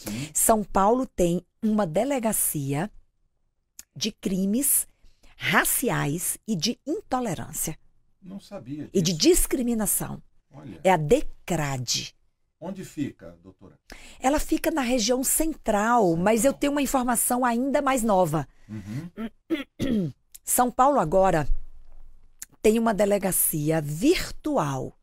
Sim. São Paulo tem uma delegacia de crimes raciais e de intolerância Não sabia disso. e de discriminação. Olha, É a DECRAD. onde fica, doutora? Ela fica na região central, mas eu tenho uma informação ainda mais nova. Uhum. São Paulo agora tem uma delegacia virtual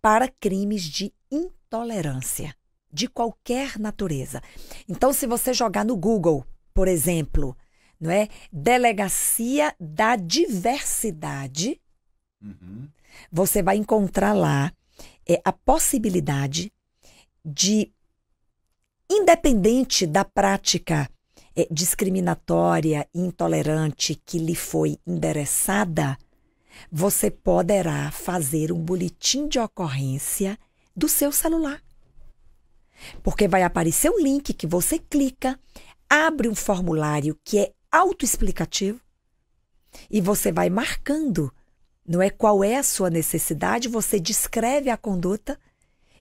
para crimes de intolerância de qualquer natureza. Então, se você jogar no Google, por exemplo, não é? Delegacia da Diversidade, Uhum. você vai encontrar lá é, a possibilidade de, independente da prática é, discriminatória e intolerante que lhe foi endereçada, você poderá fazer um boletim de ocorrência do seu celular. Porque vai aparecer um link que você clica, abre um formulário que é autoexplicativo e você vai marcando não é qual é a sua necessidade, você descreve a conduta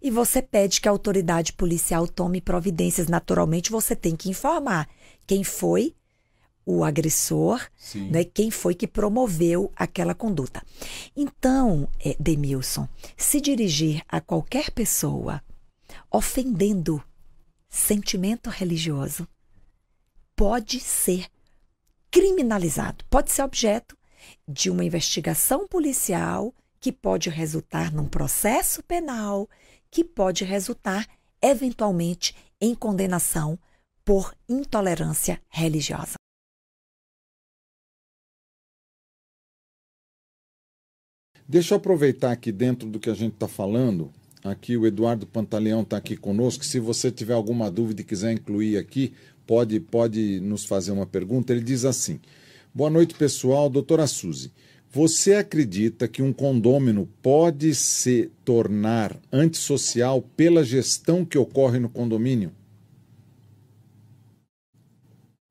e você pede que a autoridade policial tome providências. Naturalmente, você tem que informar quem foi o agressor, Sim. né, quem foi que promoveu aquela conduta. Então, eh, Demilson, se dirigir a qualquer pessoa ofendendo sentimento religioso pode ser criminalizado, pode ser objeto de uma investigação policial que pode resultar num processo penal, que pode resultar, eventualmente, em condenação por intolerância religiosa. Deixa eu aproveitar aqui dentro do que a gente está falando. Aqui o Eduardo Pantaleão está aqui conosco. Se você tiver alguma dúvida e quiser incluir aqui, pode, pode nos fazer uma pergunta. Ele diz assim: Boa noite, pessoal. Doutora Suzy, você acredita que um condômino pode se tornar antissocial pela gestão que ocorre no condomínio?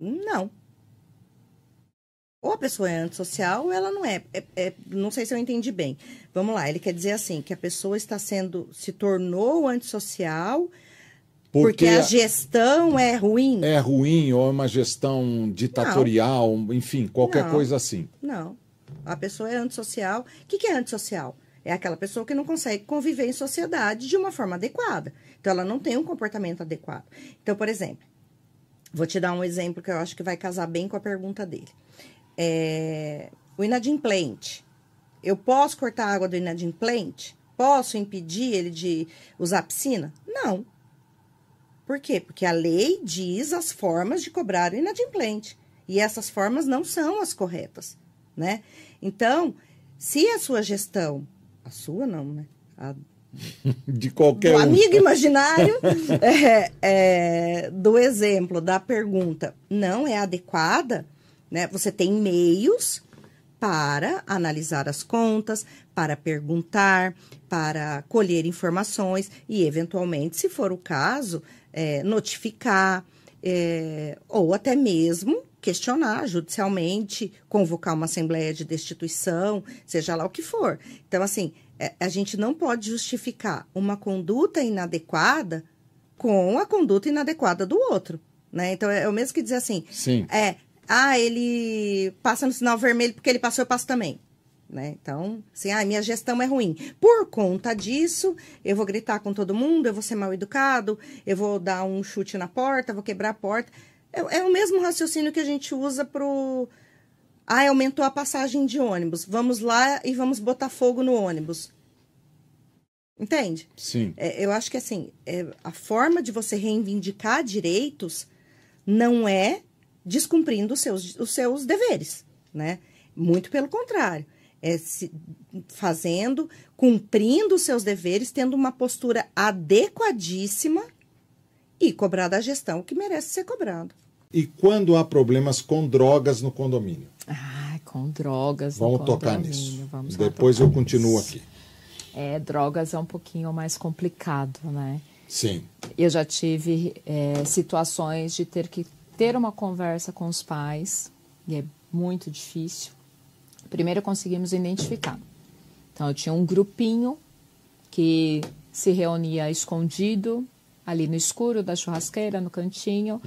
Não. Ou a pessoa é antissocial ou ela não é. É- é- Não sei se eu entendi bem. Vamos lá, ele quer dizer assim, que a pessoa está sendo, se tornou antissocial porque, a gestão é ruim. é ruim ou é uma gestão ditatorial, enfim, qualquer Não. coisa assim. Não. A pessoa é antissocial. O que, que é antissocial? É aquela pessoa que não consegue conviver em sociedade de uma forma adequada. Então, ela não tem um comportamento adequado. Então, por exemplo, vou te dar um exemplo que eu acho que vai casar bem com a pergunta dele. É, o inadimplente. Eu posso cortar a água do inadimplente? Posso impedir ele de usar a piscina? Não. Por quê? Porque a lei diz as formas de cobrar o inadimplente. E essas formas não são as corretas, né? Então, se a sua gestão, a sua não, né? A De qualquer do um. amigo imaginário é, é, do exemplo da pergunta não é adequada, né? Você tem meios para analisar as contas, para perguntar, para colher informações e, eventualmente, se for o caso, é, notificar é, ou até mesmo questionar judicialmente, convocar uma assembleia de destituição, seja lá o que for. Então, assim, é, a gente não pode justificar uma conduta inadequada com a conduta inadequada do outro, né? Então, é o mesmo que dizer assim, Sim. é, ah, ele passa no sinal vermelho porque ele passou, eu passo também. Né? Então, assim, ah, minha gestão é ruim. Por conta disso, eu vou gritar com todo mundo, eu vou ser mal educado, eu vou dar um chute na porta, vou quebrar a porta. É, é o mesmo raciocínio que a gente usa pro. Ah, aumentou a passagem de ônibus. Vamos lá e vamos botar fogo no ônibus. Entende? Sim. É, eu acho que assim, é, a forma de você reivindicar direitos não é descumprindo os seus, os seus deveres, né? Muito pelo contrário. É se, fazendo, cumprindo os seus deveres, tendo uma postura adequadíssima e cobrar da gestão o que merece ser cobrado. E quando há problemas com drogas no condomínio? Ai, com drogas. no Vamos tocar nisso. vamos Depois tocar eu continuo nisso. aqui. É, drogas é um pouquinho mais complicado, né? Sim. Eu já tive é, situações de ter que ter uma conversa com os pais, e é muito difícil. Primeiro conseguimos identificar. Então, eu tinha um grupinho que se reunia escondido ali no escuro da churrasqueira, no cantinho.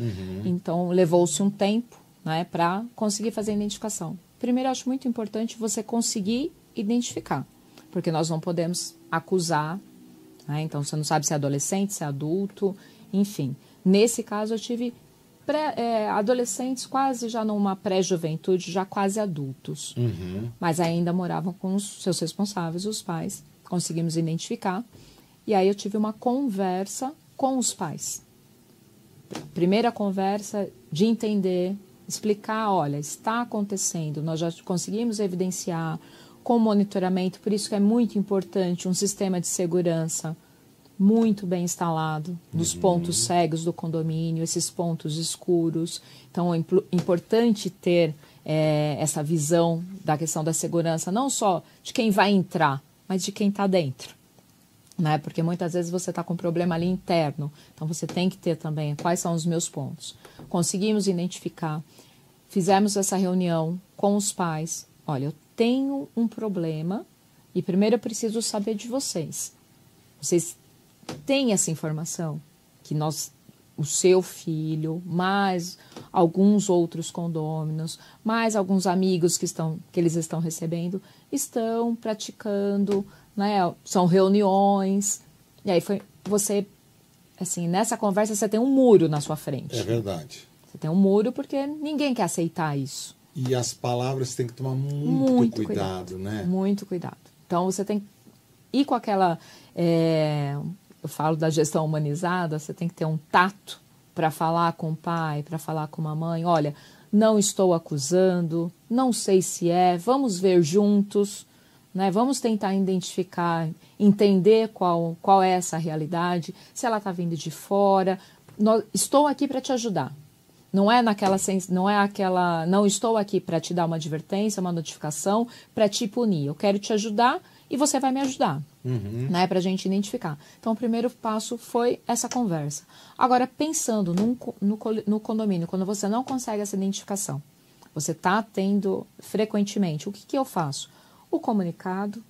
Então, levou-se um tempo né, para conseguir fazer a identificação. Primeiro, eu acho muito importante você conseguir identificar, porque nós não podemos acusar. Né, então, você não sabe se é adolescente, se é adulto, enfim. Nesse caso, eu tive pré, é, adolescentes quase já numa pré-juventude, já quase adultos. Uhum. Mas ainda moravam com os seus responsáveis, os pais. Conseguimos identificar. E aí eu tive uma conversa com os pais. Primeira conversa de entender, explicar, olha, está acontecendo, nós já conseguimos evidenciar com monitoramento, por isso que é muito importante um sistema de segurança muito bem instalado nos pontos cegos do condomínio, esses pontos escuros. Então, é importante ter é, essa visão da questão da segurança, não só de quem vai entrar, mas de quem está dentro. Né? Porque muitas vezes você está com um problema ali interno, então você tem que ter também quais são os meus pontos. Conseguimos identificar, fizemos essa reunião com os pais. Olha, eu tenho um problema e primeiro eu preciso saber de vocês. Vocês têm essa informação que nós o seu filho, mais alguns outros condôminos, mais alguns amigos que estão que eles estão recebendo, estão praticando, né? São reuniões. E aí foi você assim, nessa conversa você tem um muro na sua frente. É verdade. Você tem um muro porque ninguém quer aceitar isso. E as palavras tem que tomar muito, Muito cuidado, né? Muito cuidado. Então você tem que ir com aquela. é, eu falo da gestão humanizada, você tem que ter um tato para falar com o pai, para falar com a mãe. Olha, não estou acusando, não sei se é, vamos ver juntos, né? vamos tentar identificar, entender qual, qual é essa realidade, se ela está vindo de fora. Nó- estou aqui para te ajudar. Não é naquela não é aquela, não estou aqui para te dar uma advertência, uma notificação, para te punir. Eu quero te ajudar e você vai me ajudar, né, para a gente identificar. Então, o primeiro passo foi essa conversa. Agora, pensando num no, no condomínio, quando você não consegue essa identificação, você está tendo frequentemente, o que, que eu faço? O comunicado,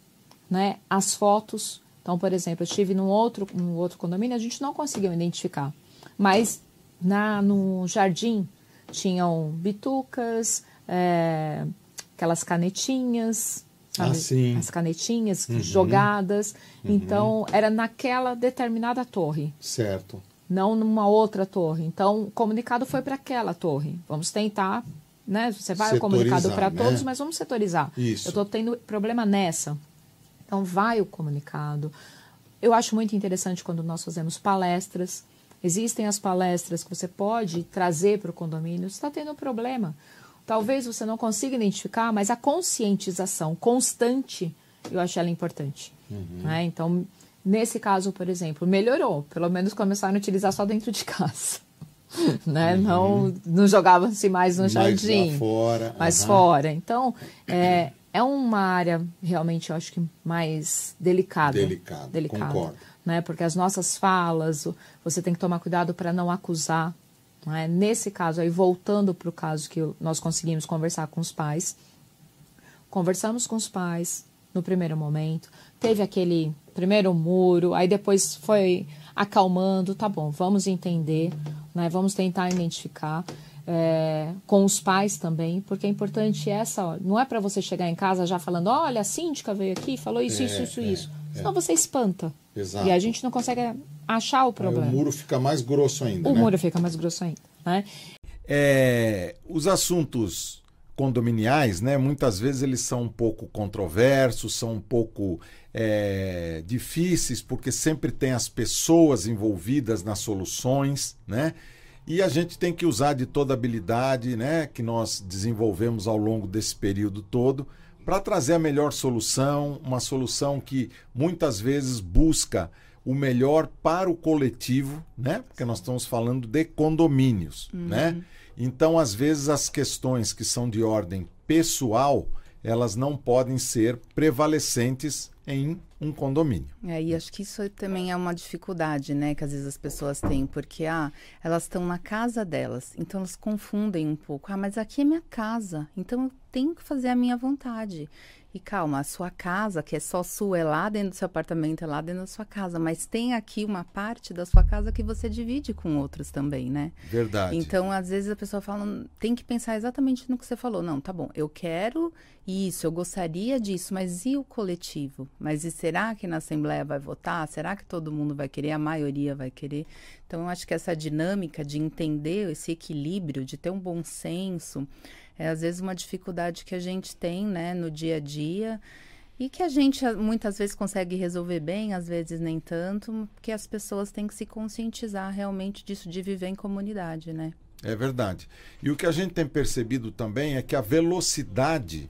né, as fotos. Então, por exemplo, eu estive num outro, num outro condomínio, a gente não conseguiu identificar, mas na no jardim tinham bitucas, é, aquelas canetinhas, sabe? Ah, sim. as canetinhas jogadas. Então, era naquela determinada torre Certo. não numa outra torre. Então, o comunicado foi para aquela torre. Vamos tentar, né? Você vai o comunicado para né? todos, mas vamos setorizar. Isso. Eu estou tendo problema nessa. Então, vai o comunicado. Eu acho muito interessante quando nós fazemos palestras. Existem as palestras que você pode trazer para o condomínio. Você está tendo um problema. Talvez você não consiga identificar, mas a conscientização constante, eu acho ela importante. né? Então, nesse caso, por exemplo, melhorou. Pelo menos começaram a utilizar só dentro de casa. né? Não, não jogavam-se mais no Mais jardim. fora, Mais aham. fora. Então, é, é uma área realmente, eu acho que mais delicada. Delicada, concordo. Né? Porque as nossas falas, você tem que tomar cuidado para não acusar. É? Nesse caso, aí voltando para o caso que nós conseguimos conversar com os pais, conversamos com os pais no primeiro momento, teve aquele primeiro muro, aí depois foi acalmando, tá bom, vamos entender, né? vamos tentar identificar. é, com os pais também, porque é importante essa. ó, Não é para você chegar em casa já falando, olha, a síndica veio aqui, falou isso, É, isso, isso, é, é. Senão você espanta. Exato. E a gente não consegue achar o Aí problema. o muro fica mais grosso ainda, O né? muro fica mais grosso ainda. Né? É, os assuntos condominiais, né, muitas vezes eles são um pouco controversos, são um pouco é, difíceis, porque sempre tem as pessoas envolvidas nas soluções, né? E a gente tem que usar de toda a habilidade né, que nós desenvolvemos ao longo desse período todo para trazer a melhor solução, uma solução que muitas vezes busca o melhor para o coletivo, né? Porque nós estamos falando de condomínios, né? Então, às vezes as questões que são de ordem pessoal, elas não podem ser prevalecentes em um condomínio. É, e acho que isso também é uma dificuldade, né, que às vezes as pessoas têm, porque ah, elas estão na casa delas, então elas confundem um pouco. Ah, mas aqui é minha casa, então eu tenho que fazer a minha vontade. E calma, a sua casa, que é só sua, é lá dentro do seu apartamento, é lá dentro da sua casa, mas tem aqui uma parte da sua casa que você divide com outros também, né? Verdade. Então, às vezes a pessoa fala, tem que pensar exatamente no que você falou. Não, tá bom, eu quero isso, eu gostaria disso, mas e o coletivo? Mas e será que na Assembleia vai votar? Será que todo mundo vai querer? A maioria vai querer? Então, eu acho que essa dinâmica de entender esse equilíbrio, de ter um bom senso, é às vezes uma dificuldade que a gente tem, né, no dia a dia e que a gente muitas vezes consegue resolver bem, às vezes nem tanto, porque as pessoas têm que se conscientizar realmente disso de viver em comunidade, né? É verdade. E o que a gente tem percebido também é que a velocidade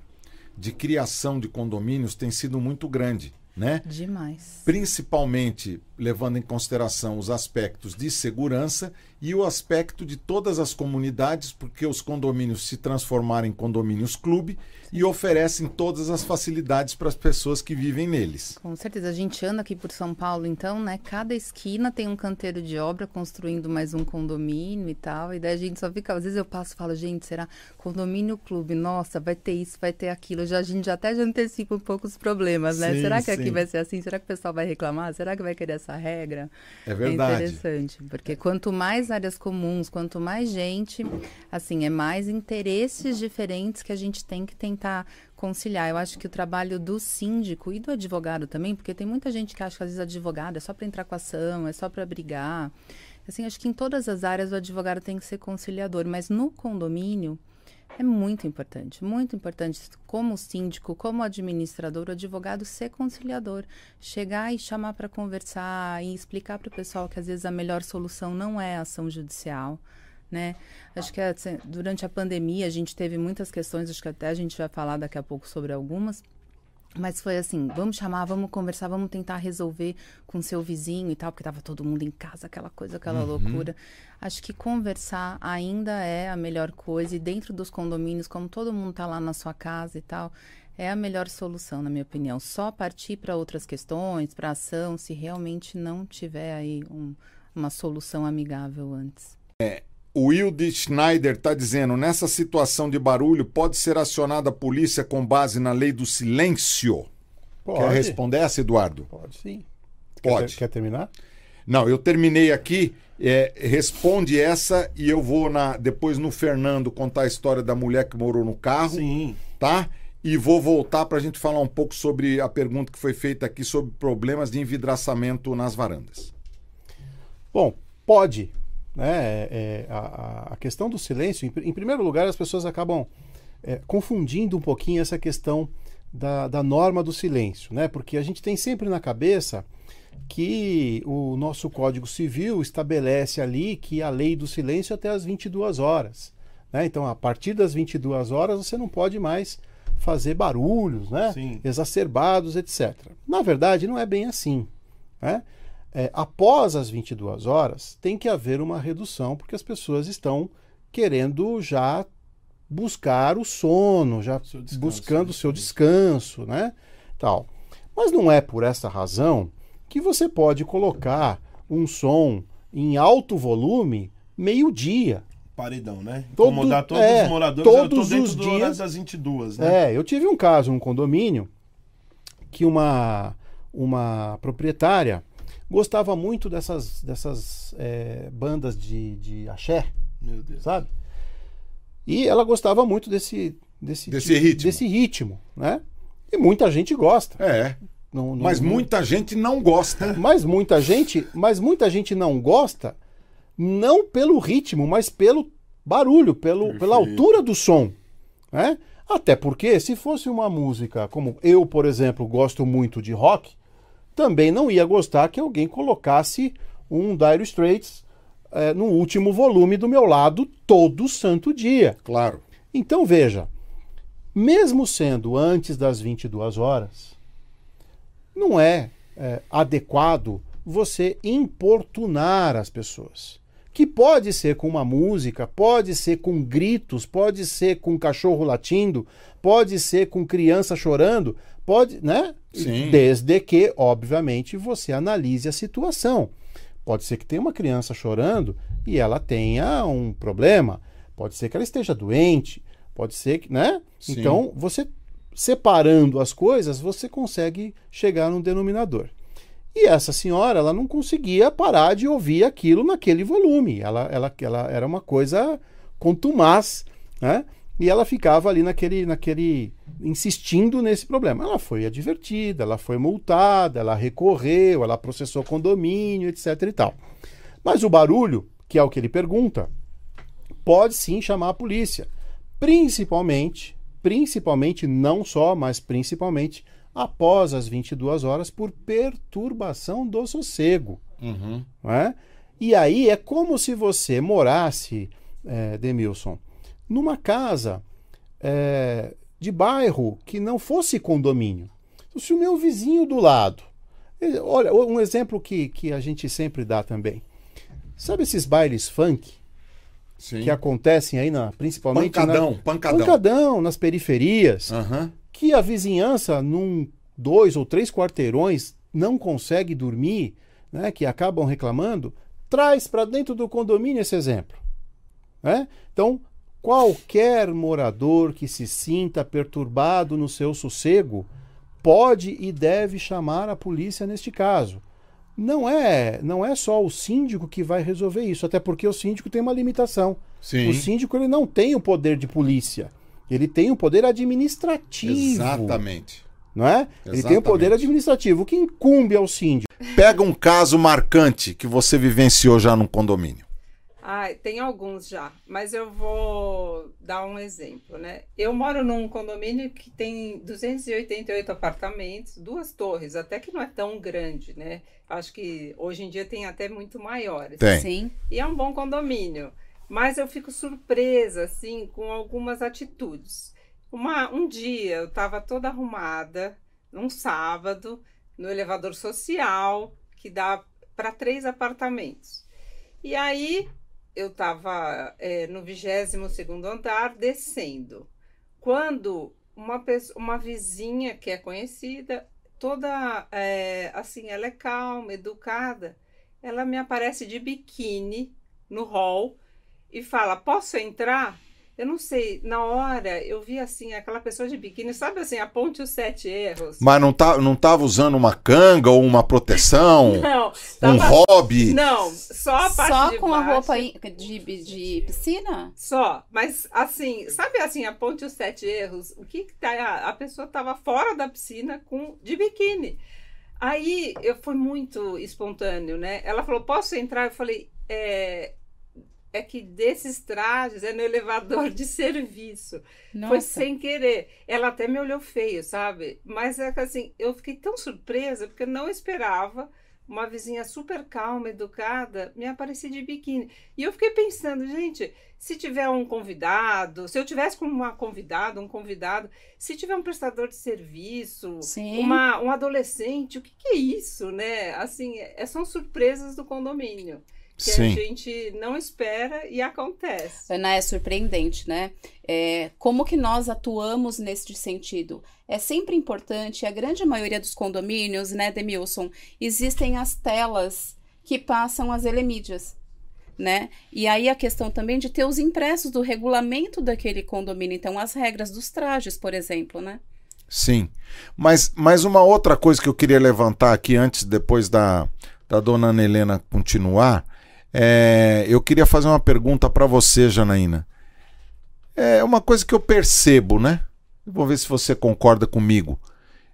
de criação de condomínios tem sido muito grande né? Demais. Principalmente levando em consideração os aspectos de segurança e o aspecto de todas as comunidades, porque os condomínios se transformaram em condomínios clube e oferecem todas as facilidades para as pessoas que vivem neles. Com certeza. A gente anda aqui por São Paulo, então, né? Cada esquina tem um canteiro de obra construindo mais um condomínio e tal. E daí a gente só fica. Às vezes eu passo e falo, gente, será condomínio clube? Nossa, vai ter isso, vai ter aquilo. Já, a gente já até já antecipa um pouco os problemas, né? Sim, será que sim. aqui vai ser assim? Será que o pessoal vai reclamar? Será que vai querer essa regra? É verdade. É interessante. Porque quanto mais áreas comuns, quanto mais gente, assim, é mais interesses diferentes que a gente tem que tentar tentar conciliar. Eu acho que o trabalho do síndico e do advogado também, porque tem muita gente que acha que às vezes advogado é só para entrar com ação, é só para brigar. Assim, acho que em todas as áreas o advogado tem que ser conciliador, mas no condomínio é muito importante, muito importante como síndico, como administrador, o advogado ser conciliador, chegar e chamar para conversar e explicar para o pessoal que às vezes a melhor solução não é ação judicial né? Acho que assim, durante a pandemia a gente teve muitas questões, acho que até a gente vai falar daqui a pouco sobre algumas. Mas foi assim, vamos chamar, vamos conversar, vamos tentar resolver com seu vizinho e tal, porque estava todo mundo em casa, aquela coisa, aquela uhum. loucura. Acho que conversar ainda é a melhor coisa e dentro dos condomínios, como todo mundo está lá na sua casa e tal, é a melhor solução, na minha opinião. Só partir para outras questões, para ação, se realmente não tiver aí um, uma solução amigável antes. É, o Wilde Schneider está dizendo: nessa situação de barulho, pode ser acionada a polícia com base na lei do silêncio? Pode. Quer responder essa, Eduardo? Pode sim. Pode. Quer, quer terminar? Não, eu terminei aqui. É, responde essa e eu vou na, depois no Fernando contar a história da mulher que morou no carro. Sim. Tá? E vou voltar para a gente falar um pouco sobre a pergunta que foi feita aqui sobre problemas de envidraçamento nas varandas. Bom, pode, né? É, é, a, a, questão do silêncio, em, em, primeiro lugar, as pessoas acabam é, confundindo um pouquinho essa questão da, da norma do silêncio, né? porque a gente tem sempre na cabeça que o nosso Código Civil estabelece ali que a lei do silêncio é até as 22 horas. Né? Então, a partir das 22 horas, você não pode mais fazer barulhos né? exacerbados, etc. Na verdade, não é bem assim. Né? É, após as 22 horas, tem que haver uma redução, porque as pessoas estão querendo já buscar o sono, já descanso, buscando o seu descanso, né? Tal. Mas não é por essa razão que você pode colocar um som em alto volume meio-dia. Paredão, né? Todo, Incomodar todos é, os moradores. Todos eu os dias das 22, né? É, eu tive um caso, um condomínio, que uma, uma proprietária gostava muito dessas, dessas é, bandas de, de axé, Meu Deus. sabe? E ela gostava muito desse, desse, desse, tipo, ritmo. desse ritmo, né? E muita gente gosta. É. Não, não, mas não... muita gente não gosta. Mas muita gente, mas muita gente não gosta, não pelo ritmo, mas pelo barulho, pelo, pela altura do som, né? Até porque se fosse uma música como eu, por exemplo, gosto muito de rock, também não ia gostar que alguém colocasse um Dire Straits é, no último volume do meu lado todo santo dia. Claro. Então veja, mesmo sendo antes das 22 horas, não é, é adequado você importunar as pessoas. Que pode ser com uma música, pode ser com gritos, pode ser com cachorro latindo, pode ser com criança chorando, pode, né? Sim. Desde que, obviamente, você analise a situação. Pode ser que tenha uma criança chorando e ela tenha um problema, pode ser que ela esteja doente, pode ser que, né? Sim. Então, você separando as coisas, você consegue chegar num denominador. E essa senhora, ela não conseguia parar de ouvir aquilo naquele volume. Ela, ela, ela era uma coisa contumaz, né? E ela ficava ali naquele, naquele, insistindo nesse problema. Ela foi advertida, ela foi multada, ela recorreu, ela processou condomínio, etc e tal. Mas o barulho, que é o que ele pergunta, pode sim chamar a polícia. Principalmente, principalmente, não só, mas principalmente após as 22 horas por perturbação do sossego. Uhum. não é? E aí é como se você morasse, é, Demilson, numa casa é, de bairro que não fosse condomínio. Se o meu vizinho do lado. ele- Olha, um exemplo que, que a gente sempre dá também. Sabe esses bailes funk Sim. que acontecem aí, na, principalmente. na- Pancadão, pancadão. pancadão nas periferias Aham. Que a vizinhança, num dois ou três quarteirões, não consegue dormir, né, que acabam reclamando, traz para dentro do condomínio esse exemplo. Né? Então, qualquer morador que se sinta perturbado no seu sossego pode e deve chamar a polícia neste caso. Não é, não é só o síndico que vai resolver isso, até porque o síndico tem uma limitação. Sim. O síndico ele não tem o poder de polícia. Ele tem o poder administrativo. Exatamente. Não é? Ele tem o poder Exatamente. administrativo. O que incumbe ao síndico? Pega um caso marcante que você vivenciou já num condomínio. Ai, tem alguns já, mas eu vou dar um exemplo, né? Eu moro num condomínio que tem 288 apartamentos, duas torres, até que não é tão grande, né? Acho que hoje em dia tem até muito maiores. Tem. Sim. E é um bom condomínio. Mas eu fico surpresa, assim, com algumas atitudes. Uma, um dia eu estava toda arrumada, num sábado, no elevador social, que dá para três apartamentos. E aí eu estava no 22 andar, descendo. Quando uma, pessoa, uma vizinha que é conhecida, toda é, assim, ela é calma, educada, ela me aparece de biquíni no hall e fala: Posso entrar? Eu não sei, na hora eu vi assim, aquela pessoa de biquíni, sabe assim, aponte os sete erros. Mas não, tá, não tava usando uma canga ou uma proteção? Não, um tava- hobby? Não, só a parte Só de com a baixo. roupa in- de, de piscina? Só, mas assim, sabe assim, aponte os sete erros, o que que tá, a, a pessoa tava fora da piscina com de biquíni. Aí eu fui muito espontâneo, né? Ela falou, posso entrar? Eu falei, é, é que desses trajes é no elevador de serviço. Foi Nossa. sem querer. Ela até me olhou feio, sabe? Mas é que assim, eu fiquei tão surpresa porque eu não esperava uma vizinha super calma, educada, me aparecer de biquíni. E eu fiquei pensando, gente, se tiver um convidado, se eu tivesse como uma convidada, um convidado, se tiver um prestador de serviço, Sim. uma, um adolescente, o que, que é isso, né? Assim, é, são surpresas do condomínio. Que Sim. a gente não espera e acontece. Ana, é surpreendente, né? É, como que nós atuamos nesse sentido? É sempre importante, a grande maioria dos condomínios, né, Demilson, existem as telas que passam as elemídias, né? E aí a questão também de ter os impressos do regulamento daquele condomínio, então as regras dos trajes, por exemplo, né? Sim. Mas, mas uma outra coisa que eu queria levantar aqui antes, depois da, da dona Ana Helena continuar, é, eu queria fazer uma pergunta para você, Janaína. É uma coisa que eu percebo, né? Vou ver se você concorda comigo.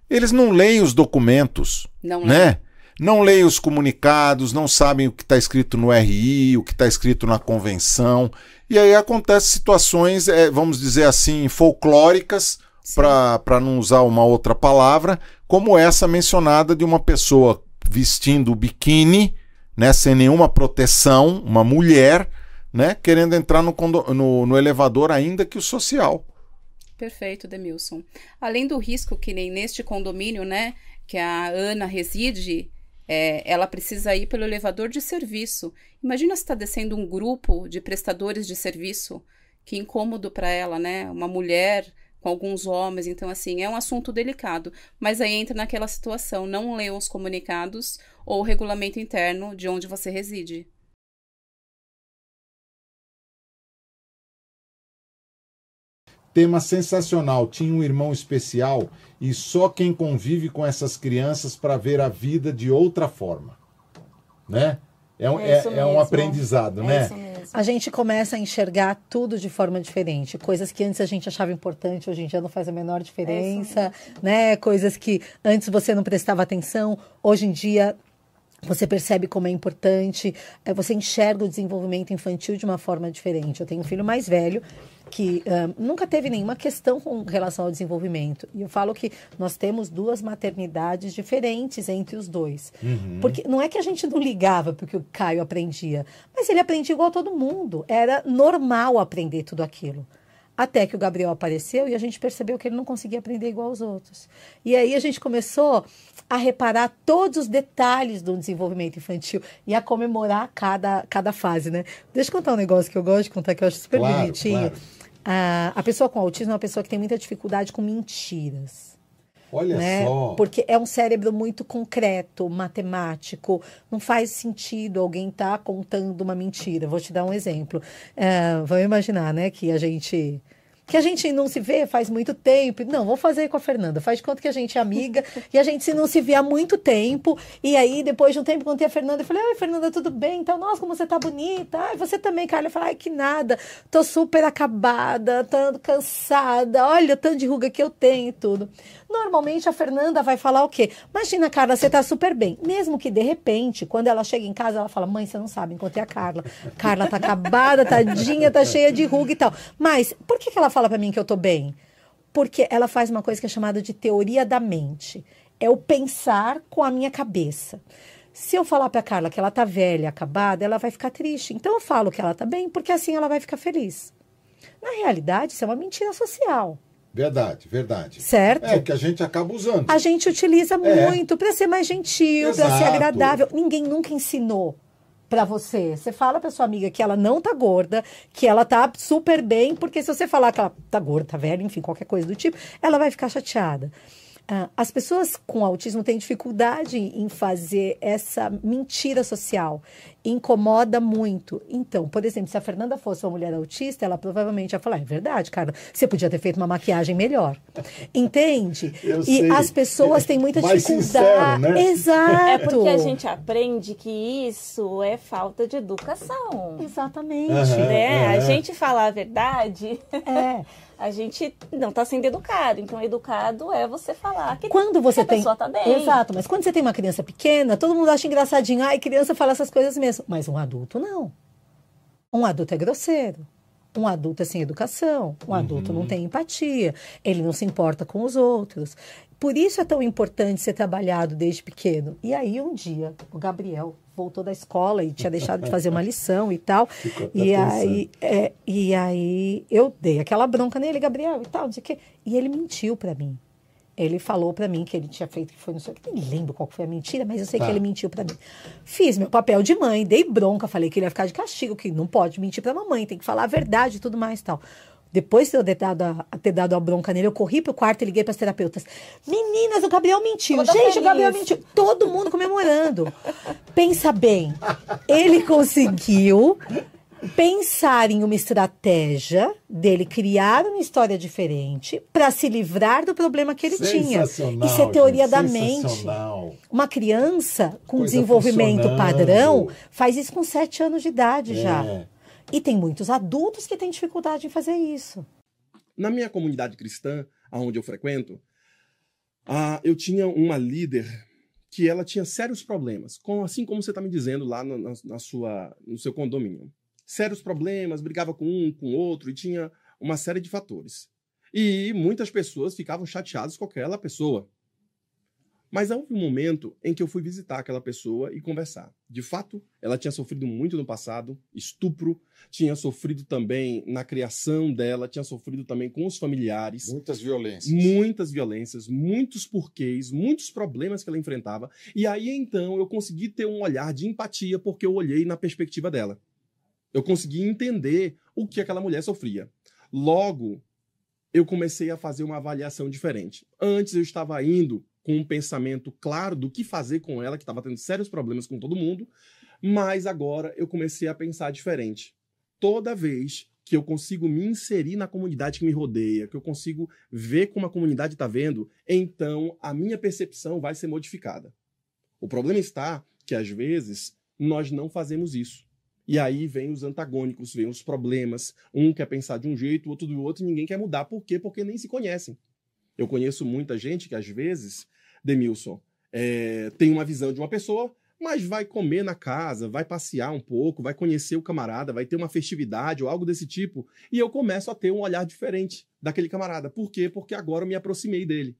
Eles não leem os documentos, Não né? Não leem os comunicados, não sabem o que está escrito no RI, o que está escrito na convenção. E aí acontecem situações, é, vamos dizer assim, folclóricas, para não usar uma outra palavra, como essa mencionada de uma pessoa vestindo biquíni, né, sem nenhuma proteção, uma mulher, né, querendo entrar no, no, no elevador ainda que o social. Perfeito, Demilson. Além do risco que nem neste condomínio, né, que a Ana reside, É, ela precisa ir pelo elevador de serviço. Imagina se está descendo um grupo de prestadores de serviço. Que incômodo para ela, né? Uma mulher com alguns homens. Então, assim, é um assunto delicado. Mas aí entra naquela situação: não lê os comunicados ou o regulamento interno de onde você reside. Tema sensacional. Tinha um irmão especial e só quem convive com essas crianças para ver a vida de outra forma. Né? É um, é, é, é um aprendizado, é né? A gente começa a enxergar tudo de forma diferente. Coisas que antes a gente achava importante, hoje em dia não faz a menor diferença, né? Coisas que antes você não prestava atenção, hoje em dia você percebe como é importante, é, você enxerga o desenvolvimento infantil de uma forma diferente. Eu tenho um filho mais velho que um, nunca teve nenhuma questão com relação ao desenvolvimento. E eu falo que nós temos duas maternidades diferentes entre os dois. Uhum. Porque não é que a gente não ligava porque o Caio aprendia, mas ele aprendia igual a todo mundo. Era normal aprender tudo aquilo. Até que o Gabriel apareceu e a gente percebeu que ele não conseguia aprender igual aos outros. E aí a gente começou a reparar todos os detalhes do desenvolvimento infantil e a comemorar cada, cada fase, né? Deixa eu contar um negócio que eu gosto de contar, que eu acho super claro, bonitinho. Claro. A, a pessoa com autismo é uma pessoa que tem muita dificuldade com mentiras. Olha né? só. Porque é um cérebro muito concreto, matemático. Não faz sentido alguém estar tá contando uma mentira. Vou te dar um exemplo. Uh, vamos imaginar, né, que a gente que a gente não se vê faz muito tempo. Não, vou fazer com a Fernanda. Faz de conta que a gente é amiga e a gente se não se vê há muito tempo. E aí, depois de um tempo, contei a Fernanda, eu falei, ai, Fernanda, tudo bem? Então, nossa, como você tá bonita. Ai, você também, Carla. Eu falei, ai, que nada. Tô super acabada, tô cansada. Olha o tanto de ruga que eu tenho e tudo. Normalmente a Fernanda vai falar o quê? Imagina, Carla, você tá super bem. Mesmo que de repente, quando ela chega em casa, ela fala: Mãe, você não sabe, encontrei a Carla. Carla tá acabada, tadinha, tá cheia de ruga e tal. Mas por que, que ela fala para mim que eu tô bem? Porque ela faz uma coisa que é chamada de teoria da mente. É o pensar com a minha cabeça. Se eu falar para Carla que ela tá velha, acabada, ela vai ficar triste. Então eu falo que ela tá bem, porque assim ela vai ficar feliz. Na realidade, isso é uma mentira social. Verdade, verdade. Certo? É que a gente acaba usando. A gente utiliza é. muito para ser mais gentil, para ser agradável. Ninguém nunca ensinou para você. Você fala para sua amiga que ela não tá gorda, que ela tá super bem, porque se você falar que ela tá gorda, tá velha, enfim, qualquer coisa do tipo, ela vai ficar chateada. Ah, as pessoas com autismo têm dificuldade em fazer essa mentira social. Incomoda muito. Então, por exemplo, se a Fernanda fosse uma mulher autista, ela provavelmente ia falar: é verdade, cara, você podia ter feito uma maquiagem melhor. Entende? Eu e sei. as pessoas têm muita Mais dificuldade. Sincero, né? Exato. É porque a gente aprende que isso é falta de educação. Exatamente. Uhum, né? Uhum. A gente falar a verdade. É a gente não está sendo educado. Então, educado é você falar que, quando você que tem... a pessoa está bem. Exato, mas quando você tem uma criança pequena, todo mundo acha engraçadinho. Ai, criança fala essas coisas mesmo. Mas um adulto não. Um adulto é grosseiro. Um adulto é sem educação, um adulto não uhum. tem empatia, ele não se importa com os outros. Por isso é tão importante ser trabalhado desde pequeno. E aí, um dia, o Gabriel voltou da escola e tinha deixado de fazer uma lição e tal. E aí, é, e aí eu dei aquela bronca nele, Gabriel, e tal, não sei o quê. E ele mentiu para mim. Ele falou para mim que ele tinha feito que foi não sei o que, nem lembro qual foi a mentira, mas eu sei tá. que ele mentiu para mim. Fiz meu papel de mãe, dei bronca, falei que ele ia ficar de castigo, que não pode mentir para mamãe, tem que falar a verdade e tudo mais e tal. Depois de eu ter dado, a, ter dado a bronca nele, eu corri pro quarto e liguei para as terapeutas. Meninas, o Gabriel mentiu. Gente, feliz. o Gabriel mentiu. Todo mundo comemorando. Pensa bem, ele conseguiu pensar em uma estratégia dele criar uma história diferente para se livrar do problema que ele tinha. Isso é teoria gente, da mente. Uma criança com Coisa desenvolvimento padrão faz isso com sete anos de idade é. já. E tem muitos adultos que têm dificuldade em fazer isso. Na minha comunidade cristã, aonde eu frequento, ah, eu tinha uma líder que ela tinha sérios problemas, com, assim como você está me dizendo lá na, na, sua, no seu condomínio. Sérios problemas, brigava com um, com outro, e tinha uma série de fatores. E muitas pessoas ficavam chateadas com aquela pessoa. Mas houve um momento em que eu fui visitar aquela pessoa e conversar. De fato, ela tinha sofrido muito no passado, estupro, tinha sofrido também na criação dela, tinha sofrido também com os familiares. Muitas violências. Muitas violências, muitos porquês, muitos problemas que ela enfrentava. E aí então eu consegui ter um olhar de empatia porque eu olhei na perspectiva dela. Eu consegui entender o que aquela mulher sofria. Logo, eu comecei a fazer uma avaliação diferente. Antes eu estava indo com um pensamento claro do que fazer com ela, que estava tendo sérios problemas com todo mundo, mas agora eu comecei a pensar diferente. Toda vez que eu consigo me inserir na comunidade que me rodeia, que eu consigo ver como a comunidade está vendo, então a minha percepção vai ser modificada. O problema está que às vezes nós não fazemos isso. E aí vem os antagônicos, vem os problemas. Um quer pensar de um jeito, o outro do outro, e ninguém quer mudar. Por quê? Porque nem se conhecem. Eu conheço muita gente que às vezes Demilson, é, tem uma visão de uma pessoa, mas vai comer na casa, vai passear um pouco, vai conhecer o camarada, vai ter uma festividade ou algo desse tipo, e eu começo a ter um olhar diferente daquele camarada. Por quê? Porque agora eu me aproximei dele.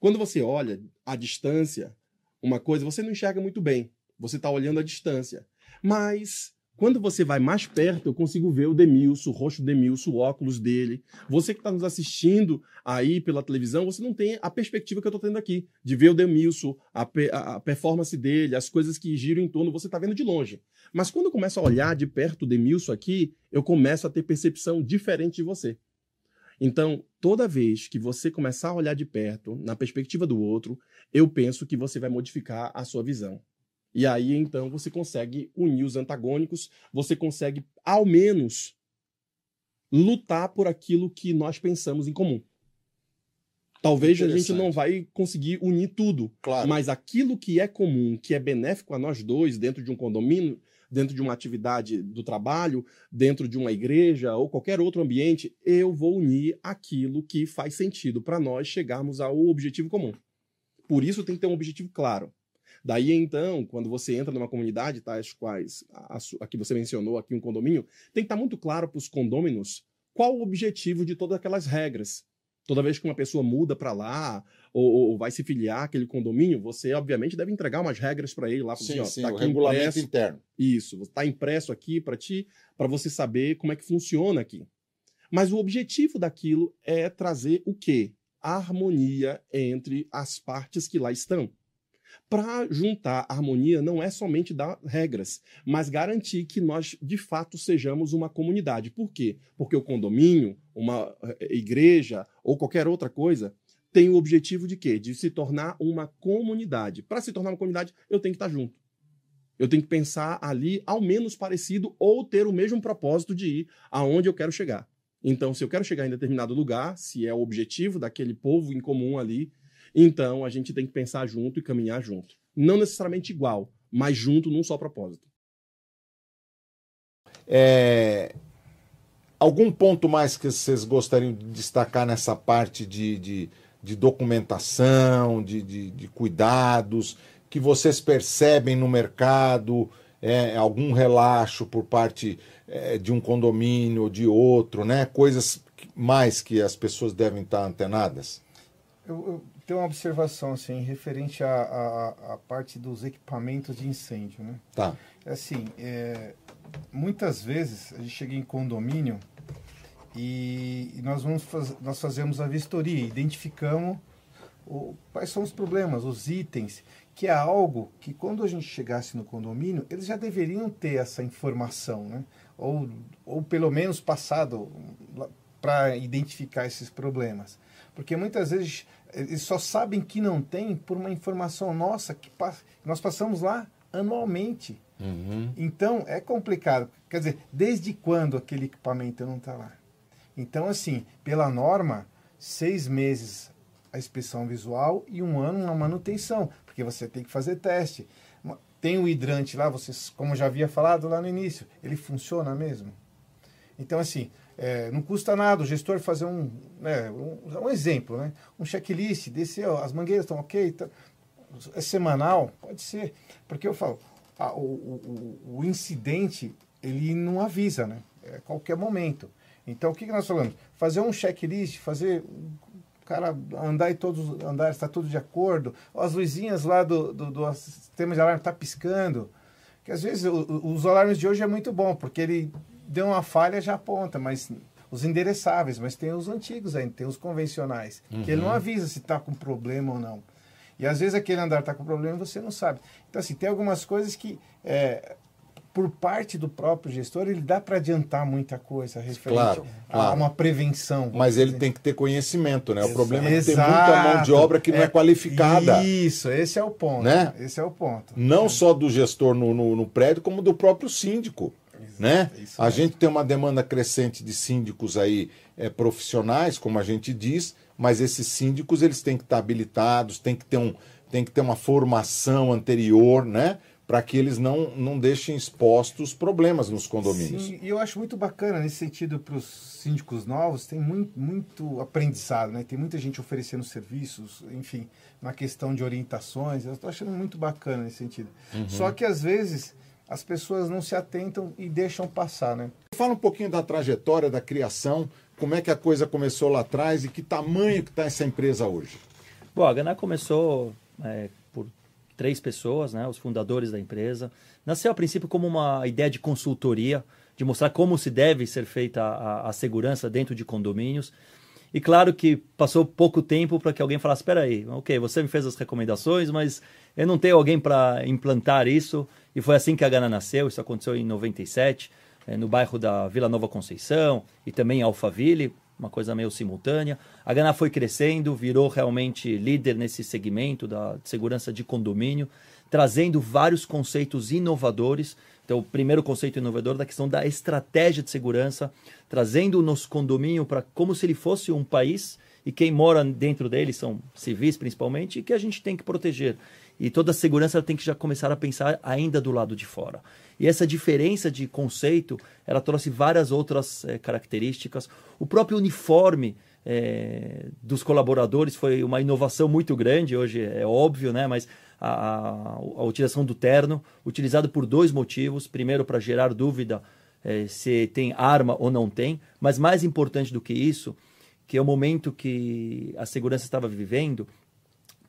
Quando você olha à distância, uma coisa, você não enxerga muito bem. Você está olhando à distância. Mas quando você vai mais perto, eu consigo ver o Demilson, o rosto do Demilson, o óculos dele. Você que está nos assistindo aí pela televisão, você não tem a perspectiva que eu estou tendo aqui, de ver o Demilson, a, a, performance dele, as coisas que giram em torno, você está vendo de longe. Mas quando eu começo a olhar de perto o Demilson aqui, eu começo a ter percepção diferente de você. Então, toda vez que você começar a olhar de perto, na perspectiva do outro, eu penso que você vai modificar a sua visão. E aí, então, você consegue unir os antagônicos, você consegue, ao menos, lutar por aquilo que nós pensamos em comum. Talvez a gente não vai conseguir unir tudo, claro. mas aquilo que é comum, que é benéfico a nós dois, dentro de um condomínio, dentro de uma atividade do trabalho, dentro de uma igreja ou qualquer outro ambiente, eu vou unir aquilo que faz sentido para nós chegarmos ao objetivo comum. Por isso tem que ter um objetivo claro. Daí então, quando você entra numa comunidade, tais quais a, a que você mencionou aqui, um condomínio, tem que estar muito claro para os condôminos qual o objetivo de todas aquelas regras. Toda vez que uma pessoa muda para lá ou, ou, vai se filiar àquele condomínio, você obviamente deve entregar umas regras para ele lá. Sim, assim, ó, sim, tá o regulamento impresso, interno. Isso, está impresso aqui para ti, para você saber como é que funciona aqui. Mas o objetivo daquilo é trazer o quê? A harmonia entre as partes que lá estão. Para juntar harmonia não é somente dar regras, mas garantir que nós de fato sejamos uma comunidade. Por quê? Porque o condomínio, uma eh, igreja ou qualquer outra coisa tem o objetivo de quê? De se tornar uma comunidade. Para se tornar uma comunidade, eu tenho que estar junto. Eu tenho que pensar ali ao menos parecido ou ter o mesmo propósito de ir aonde eu quero chegar. Então, se eu quero chegar em determinado lugar, se é o objetivo daquele povo em comum ali, então, a gente tem que pensar junto e caminhar junto. Não necessariamente igual, mas junto num só propósito. É... Algum ponto mais que vocês gostariam de destacar nessa parte de, de, de documentação, de, de, de, cuidados, que vocês percebem no mercado, é, algum relaxo por parte é, de um condomínio ou de outro, né? Coisas mais que as pessoas devem estar antenadas? Eu, eu tem uma observação assim referente à, parte dos equipamentos de incêndio, né? Tá. É assim, é, muitas vezes a gente chega em condomínio e, e nós vamos faz, nós fazemos a vistoria, identificamos o, quais são os problemas, os itens, que é algo que quando a gente chegasse no condomínio eles já deveriam ter essa informação, né? Ou, ou pelo menos passado para identificar esses problemas, porque muitas vezes eles só sabem que não tem por uma informação nossa que nós passamos lá anualmente. Uhum. Então é complicado. Quer dizer, desde quando aquele equipamento não está lá? Então, assim, pela norma, seis meses a inspeção visual e um ano na manutenção, porque você tem que fazer teste. Tem o hidrante lá, vocês, como já havia falado lá no início, ele funciona mesmo? Então, assim, é, não custa nada o gestor fazer um, né, um, um, exemplo, né? Um checklist, descer, ó, as mangueiras estão ok, tá, é semanal, pode ser. Porque eu falo, a, o, o, o, incidente, ele não avisa, né? É qualquer momento. Então, o que, que nós falamos? Fazer um checklist, fazer cara andar em todos os andares, está tudo de acordo. As luzinhas lá do, do, do sistema de alarme está piscando. Que às vezes o, os alarmes de hoje é muito bom, porque ele deu uma falha já aponta, mas os endereçáveis, mas tem os antigos ainda, tem os convencionais, uhum. que ele não uhum. avisa se está com problema ou não. E às vezes aquele andar está com problema e você não sabe. Então, assim, tem algumas coisas que é, por parte do próprio gestor, ele dá para adiantar muita coisa referente claro, a claro. uma prevenção. Mas ele tem que ter conhecimento, né? O problema é que tem muita mão de obra que não é, é qualificada. Isso, esse é o ponto. Né? Esse é o ponto. Não é. só do gestor no, no, no, prédio, como do próprio síndico. Né? a gente tem uma demanda crescente de síndicos aí é, profissionais, como a gente diz, mas esses síndicos eles têm que estar habilitados, tem que ter, um, tem que ter uma formação anterior, né? para que eles não, não deixem expostos problemas nos condomínios. Sim, e eu acho muito bacana nesse sentido para os síndicos novos, tem muito, muito aprendizado, né? tem muita gente oferecendo serviços, enfim, na questão de orientações, eu estou achando muito bacana nesse sentido. Uhum. Só que às vezes as pessoas não se atentam e deixam passar. Né? Fala um pouquinho da trajetória, da criação, como é que a coisa começou lá atrás e que tamanho que está essa empresa hoje? Bom, a Gana começou é, três pessoas, né, os fundadores da empresa. Nasceu a princípio como uma ideia de consultoria, de mostrar como se deve ser feita a, a segurança dentro de condomínios. E claro que passou pouco tempo para que alguém falasse: espera aí, ok, você me fez as recomendações, mas eu não tenho alguém para implantar isso. E foi assim que a Gana nasceu. Isso aconteceu em 97, eh, no bairro da Vila Nova Conceição e também em Alphaville uma coisa meio simultânea. A Gana foi crescendo, virou realmente líder nesse segmento da segurança de condomínio, trazendo vários conceitos inovadores. Então, o primeiro conceito inovador da questão da estratégia de segurança, trazendo o nosso condomínio para como se ele fosse um país e quem mora dentro dele são civis principalmente e que a gente tem que proteger. E toda a segurança tem que já começar a pensar ainda do lado de fora. E essa diferença de conceito, ela trouxe várias outras é, características. O próprio uniforme é, dos colaboradores foi uma inovação muito grande, hoje é óbvio, né? mas a, a, utilização do terno, utilizado por dois motivos. Primeiro, para gerar dúvida é, se tem arma ou não tem, mas mais importante do que isso, que é o momento que a segurança estava vivendo,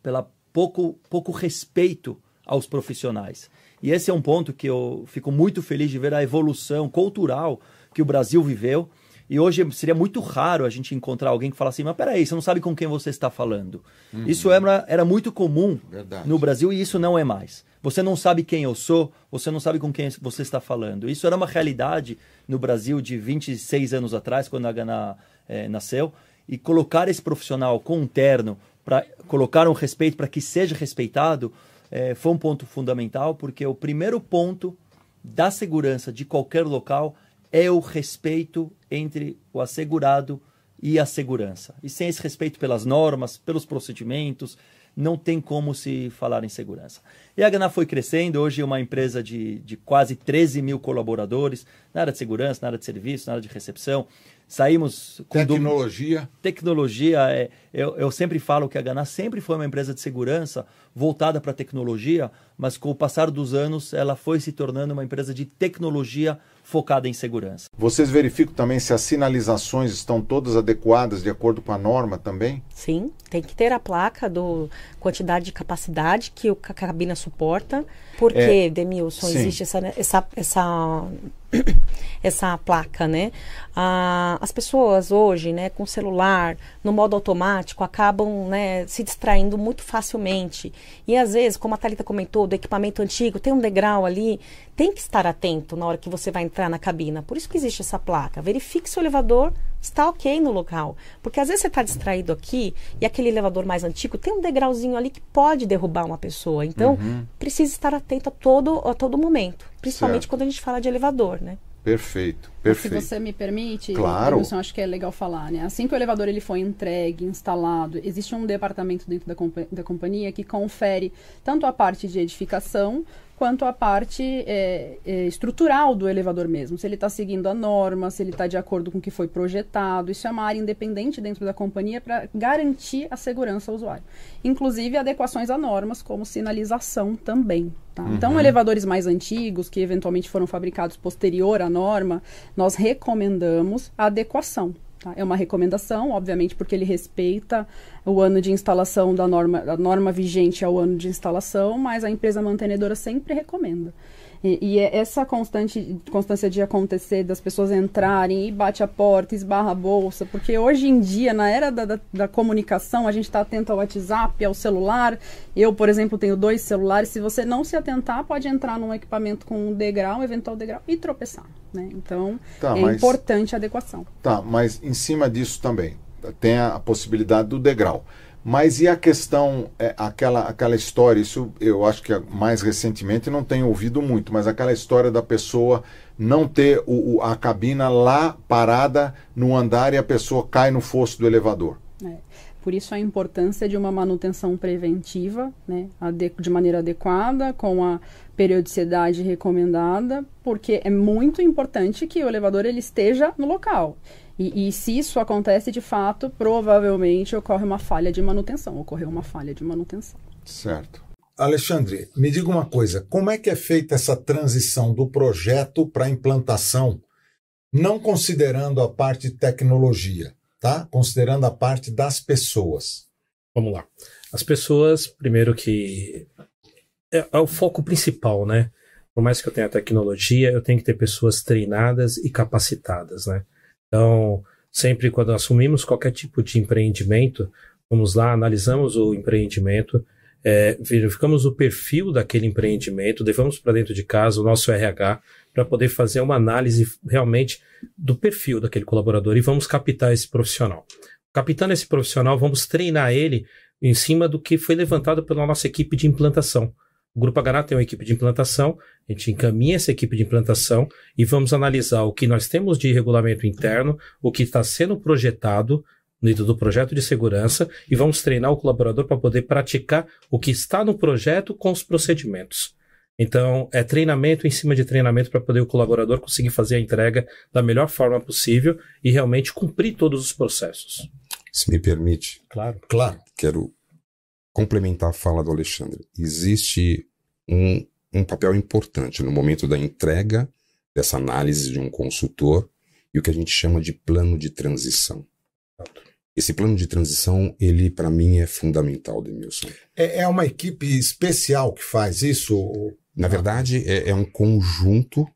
pela pouco, pouco respeito aos profissionais. E esse é um ponto que eu fico muito feliz de ver a evolução cultural que o Brasil viveu. E hoje seria muito raro a gente encontrar alguém que fala assim, mas peraí, você não sabe com quem você está falando. Uhum. Isso era, era muito comum Verdade. no Brasil e isso não é mais. Você não sabe quem eu sou, você não sabe com quem você está falando. Isso era uma realidade no Brasil de 26 anos atrás, quando a Gana é, nasceu. E colocar esse profissional com um terno, para colocar um respeito para que seja respeitado, é, foi um ponto fundamental, porque o primeiro ponto da segurança de qualquer local é o respeito entre o assegurado e a segurança. E sem esse respeito pelas normas, pelos procedimentos, não tem como se falar em segurança. E a Gana foi crescendo, hoje é uma empresa de, de quase 13 mil colaboradores, na área de segurança, na área de serviço, na área de recepção. Saímos com tecnologia. Tecnologia, é, eu, eu sempre falo que a Gana sempre foi uma empresa de segurança voltada para tecnologia, mas com o passar dos anos ela foi se tornando uma empresa de tecnologia focada em segurança. Vocês verificam também se as sinalizações estão todas adequadas de acordo com a norma também? Sim, tem que ter a placa do quantidade de capacidade que a cabina suporta. Por que, é, Demilson, sim. existe essa, essa, essa essa placa, né? Ah, as pessoas hoje, né, com celular, no modo automático, acabam né, se distraindo muito facilmente. E às vezes, como a Thalita comentou, do equipamento antigo, tem um degrau ali, tem que estar atento na hora que você vai entrar na cabina. Por isso que existe essa placa. Verifique se o elevador está ok no local. Porque às vezes você está distraído aqui e aquele elevador mais antigo tem um degrauzinho ali que pode derrubar uma pessoa. Então, uhum. precisa estar atento a todo, a todo momento. Principalmente certo. quando a gente fala de elevador, né? Perfeito, perfeito. Se você me permite, claro. Wilson, acho que é legal falar, né? Assim que o elevador ele foi entregue, instalado, existe um departamento dentro da, compa da companhia que confere tanto a parte de edificação quanto a parte é, é, estrutural do elevador mesmo. Se ele está seguindo a norma, se ele está de acordo com o que foi projetado. Isso é uma área independente dentro da companhia para garantir a segurança ao usuário. Inclusive adequações a normas, como sinalização também. Tá? Uhum. Então, elevadores mais antigos, que eventualmente foram fabricados posterior à norma, nós recomendamos a adequação. Tá? É uma recomendação, obviamente, porque ele respeita o ano de instalação da norma, a norma vigente ao ano de instalação, mas a empresa mantenedora sempre recomenda. E, e é essa constante constância de acontecer, das pessoas entrarem e bate a porta, esbarra a bolsa, porque hoje em dia, na era da, da, da comunicação, a gente está atento ao WhatsApp, ao celular. Eu, por exemplo, tenho dois celulares. Se você não se atentar, pode entrar num equipamento com um degrau, um eventual degrau, e tropeçar. Né? Então, tá, é mas, importante a adequação. Tá, mas em cima disso também, tem a possibilidade do degrau. Mas e a questão, é, aquela, aquela história, isso eu acho que mais recentemente não tenho ouvido muito, mas aquela história da pessoa não ter o, o, a cabina lá parada no andar e a pessoa cai no fosso do elevador. É. Por isso a importância de uma manutenção preventiva, né, de maneira adequada, com a periodicidade recomendada, porque é muito importante que o elevador ele esteja no local. E, e, se isso acontece de fato, provavelmente ocorre uma falha de manutenção. Ocorreu uma falha de manutenção. Certo. Alexandre, me diga uma coisa: como é que é feita essa transição do projeto para a implantação, não considerando a parte de tecnologia, tá? Considerando a parte das pessoas. Vamos lá. As pessoas, primeiro que é, é o foco principal, né? Por mais que eu tenha tecnologia, eu tenho que ter pessoas treinadas e capacitadas, né? Então, sempre quando assumimos qualquer tipo de empreendimento, vamos lá, analisamos o empreendimento, é, verificamos o perfil daquele empreendimento, levamos para dentro de casa o nosso RH para poder fazer uma análise realmente do perfil daquele colaborador e vamos captar esse profissional. Captando esse profissional, vamos treinar ele em cima do que foi levantado pela nossa equipe de implantação. O Grupo H tem uma equipe de implantação, a gente encaminha essa equipe de implantação e vamos analisar o que nós temos de regulamento interno, o que está sendo projetado dentro do projeto de segurança e vamos treinar o colaborador para poder praticar o que está no projeto com os procedimentos. Então, é treinamento em cima de treinamento para poder o colaborador conseguir fazer a entrega da melhor forma possível e realmente cumprir todos os processos. Se me permite. Claro. Claro. Quero complementar a fala do Alexandre. Existe um, um papel importante no momento da entrega dessa análise de um consultor e o que a gente chama de plano de transição. Esse plano de transição, ele para mim é fundamental, Demilson. É, é, uma equipe especial que faz isso? Na verdade, é, é um conjunto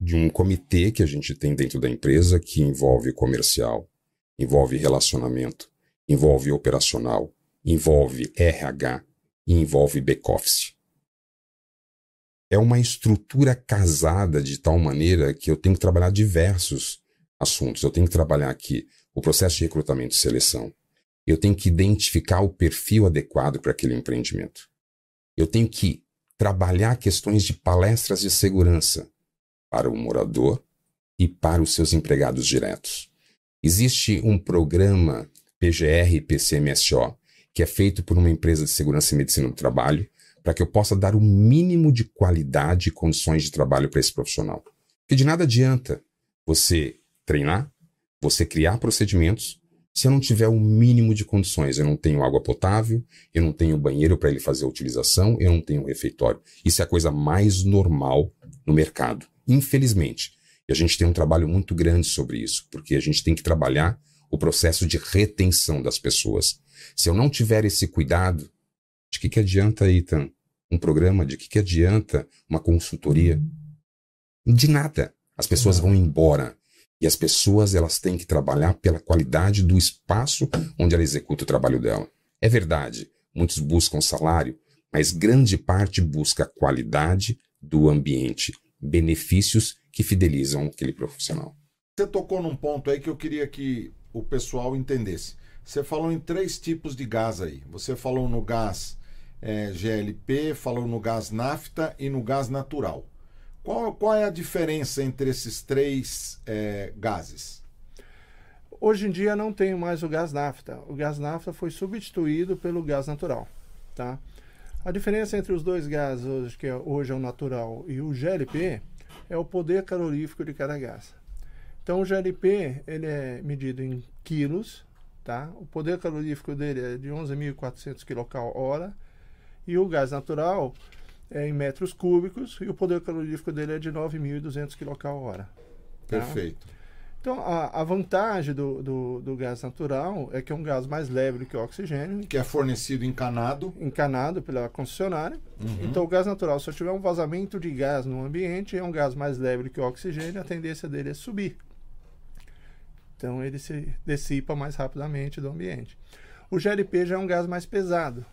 de um comitê que a gente tem dentro da empresa que envolve comercial, envolve relacionamento, envolve operacional, envolve RH e envolve back-office. É uma estrutura casada de tal maneira que eu tenho que trabalhar diversos assuntos. Eu tenho que trabalhar aqui o processo de recrutamento e seleção. Eu tenho que identificar o perfil adequado para aquele empreendimento. Eu tenho que trabalhar questões de palestras de segurança para o morador e para os seus empregados diretos. Existe um programa PGR e PCMSO que é feito por uma empresa de segurança e medicina do trabalho, para que eu possa dar o mínimo de qualidade e condições de trabalho para esse profissional. Porque de nada adianta você treinar, você criar procedimentos, se eu não tiver o mínimo de condições. Eu não tenho água potável, eu não tenho banheiro para ele fazer a utilização, eu não tenho refeitório. Isso é a coisa mais normal no mercado, infelizmente. E a gente tem um trabalho muito grande sobre isso, porque a gente tem que trabalhar o processo de retenção das pessoas. Se eu não tiver esse cuidado, de que, que adianta, Ethan, um programa? De que, que adianta uma consultoria? De nada. As pessoas vão embora. E as pessoas elas têm que trabalhar pela qualidade do espaço onde ela executa o trabalho dela. É verdade, muitos buscam salário, mas grande parte busca a qualidade do ambiente, benefícios que fidelizam aquele profissional. Você tocou num ponto aí que eu queria que o pessoal entendesse. Você falou em três tipos de gás aí. Você falou no gás é, GLP, falou no gás nafta e no gás natural. Qual, qual é a diferença entre esses três é, gases? Hoje em dia não tem mais o gás nafta. O gás nafta foi substituído pelo gás natural. Tá? A diferença entre os dois gases, que é, hoje é o natural, e o GLP, é o poder calorífico de cada gás. Então o GLP ele é medido em quilos Tá? O poder calorífico dele é de 11.400 kcal e o gás natural é em metros cúbicos e o poder calorífico dele é de 9.200 kcal. Tá? Perfeito. Então, a, a vantagem do, do, do, gás natural é que é um gás mais leve do que o oxigênio. Que é fornecido encanado. Encanado pela concessionária. Uhum. Então, o gás natural, se eu tiver um vazamento de gás no ambiente, é um gás mais leve do que o oxigênio, a tendência dele é subir. Então, ele se dissipa mais rapidamente do ambiente. O GLP já é um gás mais pesado.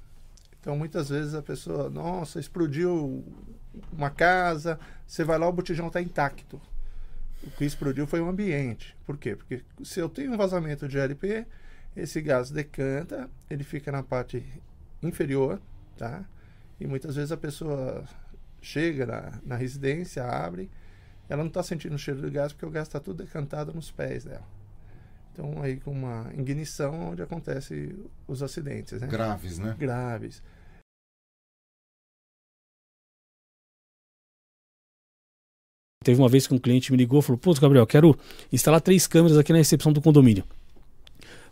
Então, muitas vezes a pessoa, nossa, explodiu uma casa, você vai lá, o botijão está intacto o que explodiu foi o ambiente. Por quê? Porque se eu tenho um vazamento de LP, esse gás decanta, ele fica na parte inferior, tá? E muitas vezes a pessoa chega na, na residência, abre, ela não está sentindo o cheiro do gás porque o gás está tudo decantado nos pés dela. Então, aí com uma ignição onde acontece os acidentes, né? Graves, né? Graves. Teve uma vez que um cliente me ligou e falou: Pô, Gabriel, quero instalar três câmeras aqui na recepção do condomínio.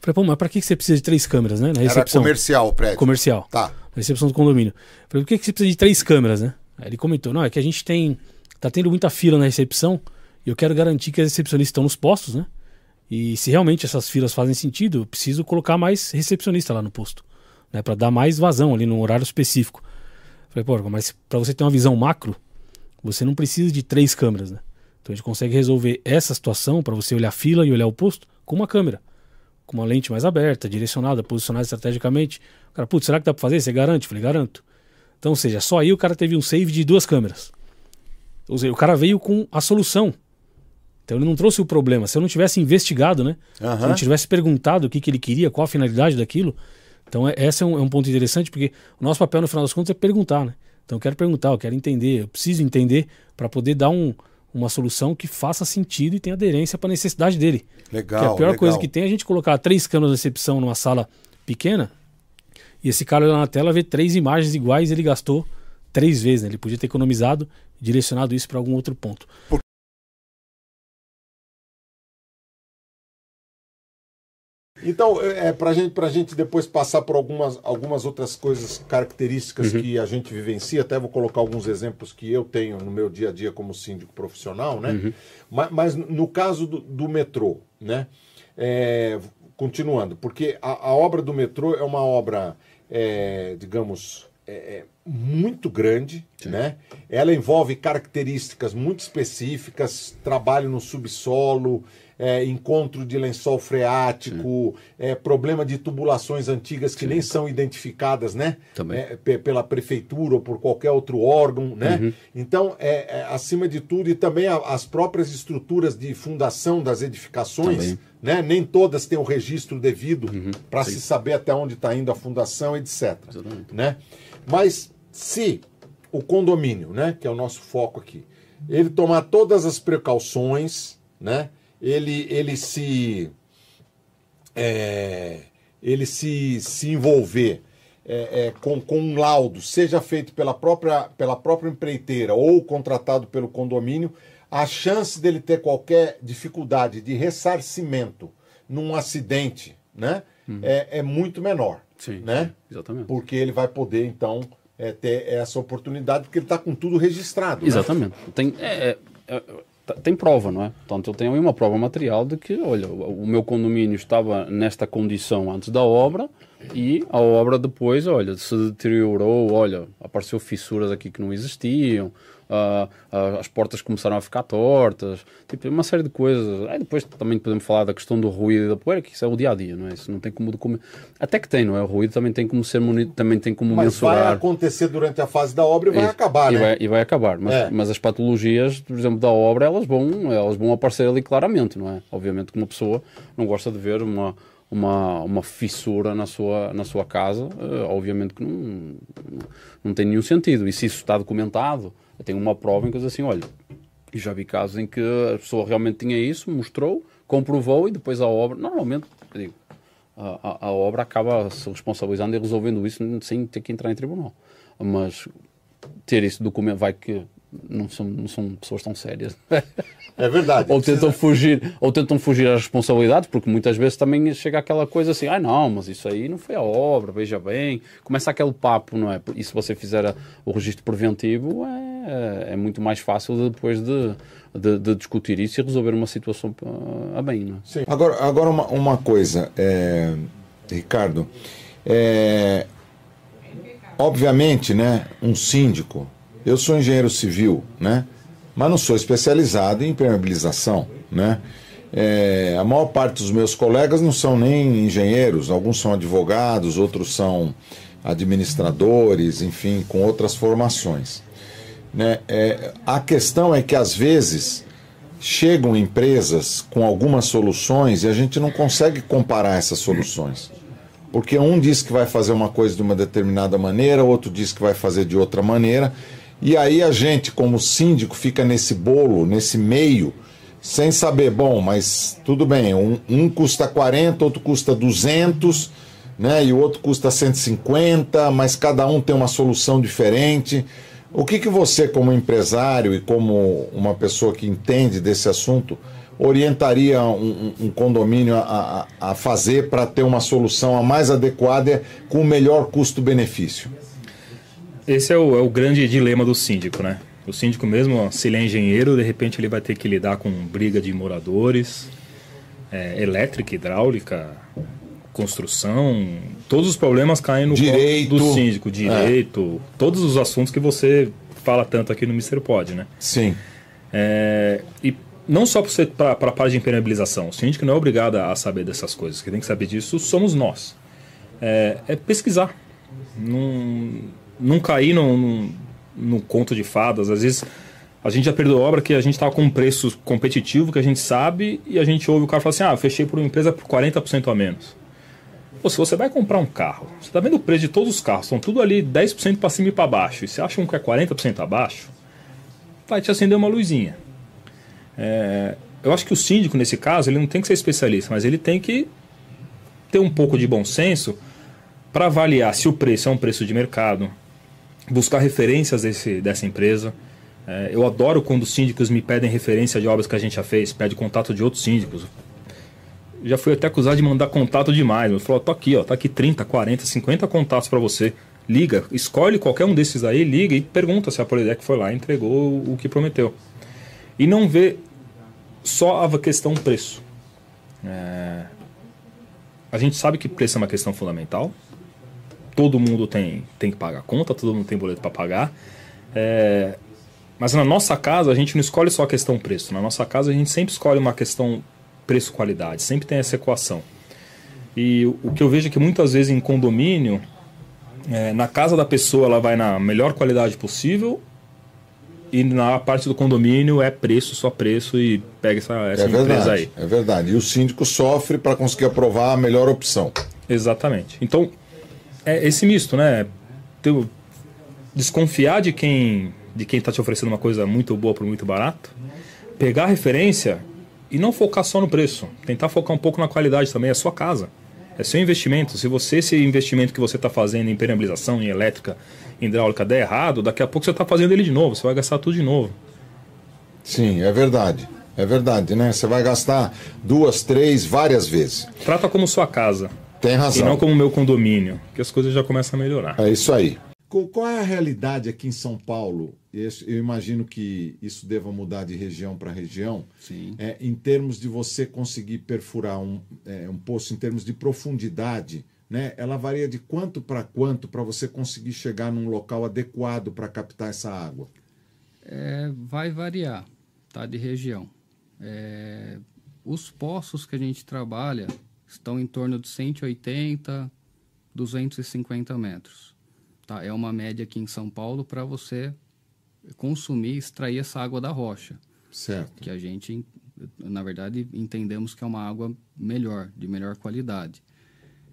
Falei, pô, mas pra que você precisa de três câmeras, né? Na recepção. Era comercial o prédio. Comercial. Tá. Na recepção do condomínio. Falei, por que, que você precisa de três câmeras, né? Aí ele comentou, não, é que a gente tem. tá tendo muita fila na recepção e eu quero garantir que as recepcionistas estão nos postos, né? E se realmente essas filas fazem sentido, eu preciso colocar mais recepcionista lá no posto, né? Para dar mais vazão ali no horário específico. Falei, pô, mas para você ter uma visão macro, você não precisa de três câmeras, né? Então a gente consegue resolver essa situação para você olhar a fila e olhar o posto com uma câmera, com uma lente mais aberta, direcionada, posicionada estrategicamente. O cara, putz, será que dá para fazer? Você garante? Falei, garanto. Então, ou seja, só aí o cara teve um save de duas câmeras. Ou seja, o cara veio com a solução. Então ele não trouxe o problema. Se eu não tivesse investigado, né? Uhum. Se eu não tivesse perguntado o que, que ele queria, qual a finalidade daquilo. Então, é, esse é um, é um ponto interessante, porque o nosso papel, no final das contas, é perguntar, né? Então eu quero perguntar, eu quero entender, eu preciso entender para poder dar um, uma solução que faça sentido e tenha aderência para a necessidade dele. Legal. Porque a pior legal. coisa que tem é a gente colocar três câmeras de recepção numa sala pequena e esse cara lá na tela vê três imagens iguais e ele gastou três vezes. Né? Ele podia ter economizado, direcionado isso para algum outro ponto. Por... Então, é, para gente, a gente depois passar por algumas, algumas outras coisas, características uhum. que a gente vivencia, até vou colocar alguns exemplos que eu tenho no meu dia a dia como síndico profissional, né? Uhum. Mas, mas, no caso do, do metrô, né? É, continuando, porque a, a, obra do metrô é uma obra, é, digamos, é, é muito grande, Sim. né? Ela envolve características muito específicas, trabalho no subsolo, é, encontro de lençol freático, é, problema de tubulações antigas que Sim. nem são identificadas, né? É, pela prefeitura ou por qualquer outro órgão, né? Uhum. Então, é, é, acima de tudo, e também a, as próprias estruturas de fundação das edificações, também. né? Nem todas têm o registro devido uhum. para se saber até onde está indo a fundação, etc. Exatamente. Né? Mas se o condomínio, né, que é o nosso foco aqui, ele tomar todas as precauções, né? Ele, ele se é, ele se, se envolver é, é, com, com um laudo, seja feito pela própria, pela própria empreiteira ou contratado pelo condomínio, a chance dele ter qualquer dificuldade de ressarcimento num acidente né, uhum. é, é muito menor. Sim, né? exatamente. Porque ele vai poder, então, é, ter essa oportunidade, porque ele está com tudo registrado. Né? Exatamente. Né? Tem, é, é, tem prova, não é? Portanto, eu tenho aí uma prova material de que, olha, o meu condomínio estava nesta condição antes da obra e a obra depois, olha, se deteriorou, olha, apareceu fissuras aqui que não existiam, uh, as portas começaram a ficar tortas, tipo, uma série de coisas. Aí depois também podemos falar da questão do ruído e da poeira, que isso é o dia a dia, não é? Isso não tem como documentar. Até que tem, não é? O ruído também tem como ser também tem como mas mensurar. vai acontecer durante a fase da obra e vai acabar, e né? Vai, e vai acabar, mas, é. mas as patologias, por exemplo, da obra, elas vão, elas vão aparecer ali claramente, não é? Obviamente que uma pessoa não gosta de ver uma uma, uma fissura na sua, na sua casa, uh, obviamente que não, não tem nenhum sentido. E se isso está documentado, eu tenho uma prova em que diz assim, olha, já vi casos em que a pessoa realmente tinha isso, mostrou, comprovou e depois a obra, normalmente, digo, a, a, a, obra acaba se responsabilizando e resolvendo isso sem ter que entrar em tribunal. Mas ter isso documento vai que não são, não são pessoas tão sérias. É verdade. ou tentam fugir, ou tentam fugir às responsabilidades, porque muitas vezes também chega aquela coisa assim, ah não, mas isso aí não foi a obra, veja bem. Começa aquele papo, não é? E se você fizer o registro preventivo, é, é muito mais fácil depois de de, de, discutir isso e resolver uma situação a bem. É? Agora, agora uma, uma coisa, é, Ricardo. É, obviamente, né, um síndico, eu sou engenheiro civil, né, mas não sou especializado em impermeabilização, né. É, a maior parte dos meus colegas não são nem engenheiros, alguns são advogados, outros são administradores, enfim, com outras formações. Né? É, a questão é que às vezes chegam empresas com algumas soluções e a gente não consegue comparar essas soluções. Porque um diz que vai fazer uma coisa de uma determinada maneira, outro diz que vai fazer de outra maneira, e aí a gente, como síndico, fica nesse bolo, nesse meio, sem saber, bom, mas tudo bem, um, um custa 40, outro custa 200, né, e o outro custa 150, mas cada um tem uma solução diferente. O que, que você, como empresário e como uma pessoa que entende desse assunto, orientaria um, um condomínio a, a, a fazer para ter uma solução a mais adequada com o melhor custo-benefício? Esse é o, é o, grande dilema do síndico, né? O síndico mesmo, se ele é engenheiro, de repente ele vai ter que lidar com briga de moradores, é, elétrica, hidráulica, construção, todos os problemas caem no direito do síndico, direito, é. todos os assuntos que você fala tanto aqui no Mister Pod, né? Sim. É, e não só para a parte de impermeabilização, o síndico não é obrigado a saber dessas coisas, quem tem que saber disso somos nós. É, é pesquisar, não, não cair no, no, no, conto de fadas. Às vezes a gente já perdeu obra que a gente estava com um preço competitivo que a gente sabe e a gente ouve o cara falar assim: ah, fechei por uma empresa por 40% a menos. Pô, se você vai comprar um carro, você está vendo o preço de todos os carros, estão tudo ali 10% para cima e para baixo, e você acha um que é 40% abaixo, vai te acender uma luzinha. É, eu acho que o síndico, nesse caso, ele não tem que ser especialista, mas ele tem que ter um pouco de bom senso para avaliar se o preço é um preço de mercado, buscar referências desse, dessa empresa. É, eu adoro quando os síndicos me pedem referência de obras que a gente já fez, pede contato de outros síndicos. Já fui até acusado de mandar contato demais. Eu falou, tô aqui, ó, tá aqui 30, 40, 50 contatos para você. Liga, escolhe qualquer um desses aí, liga e pergunta se a Polidec foi lá e entregou o que prometeu. E não vê só a questão preço. É... A gente sabe que preço é uma questão fundamental. Todo mundo tem, tem que pagar conta, todo mundo tem boleto para pagar. É... Mas na nossa casa a gente não escolhe só a questão preço. Na nossa casa a gente sempre escolhe uma questão preço-qualidade. Sempre tem essa equação. E o que eu vejo é que muitas vezes em condomínio, é, na casa da pessoa ela vai na melhor qualidade possível e na parte do condomínio é preço, só preço e pega essa, essa é empresa verdade, aí. É verdade. E o síndico sofre para conseguir aprovar a melhor opção. Exatamente. Então, é esse misto, né? Teu, desconfiar de quem de quem está te oferecendo uma coisa muito boa por muito barato, pegar a referência e não focar só no preço. Tentar focar um pouco na qualidade também. É sua casa. É seu investimento. Se você, esse investimento que você está fazendo em impermeabilização, em elétrica, hidráulica der errado, daqui a pouco você está fazendo ele de novo, você vai gastar tudo de novo. Sim, é verdade. É verdade, né? Você vai gastar duas, três, várias vezes. Trata como sua casa. Tem razão. E não como meu condomínio, que as coisas já começam a melhorar. É isso aí. Qual é a realidade aqui em São Paulo? Eu imagino que isso deva mudar de região para região. Sim. É, em termos de você conseguir perfurar um, é, um poço, em termos de profundidade, né? Ela varia de quanto para quanto para você conseguir chegar num local adequado para captar essa água? É, vai variar, tá? De região. É, os poços que a gente trabalha estão em torno de 180, 250 metros. Tá? É uma média aqui em São Paulo para você consumir, extrair essa água da rocha. Certo. Que a gente, na verdade, entendemos que é uma água melhor, de melhor qualidade.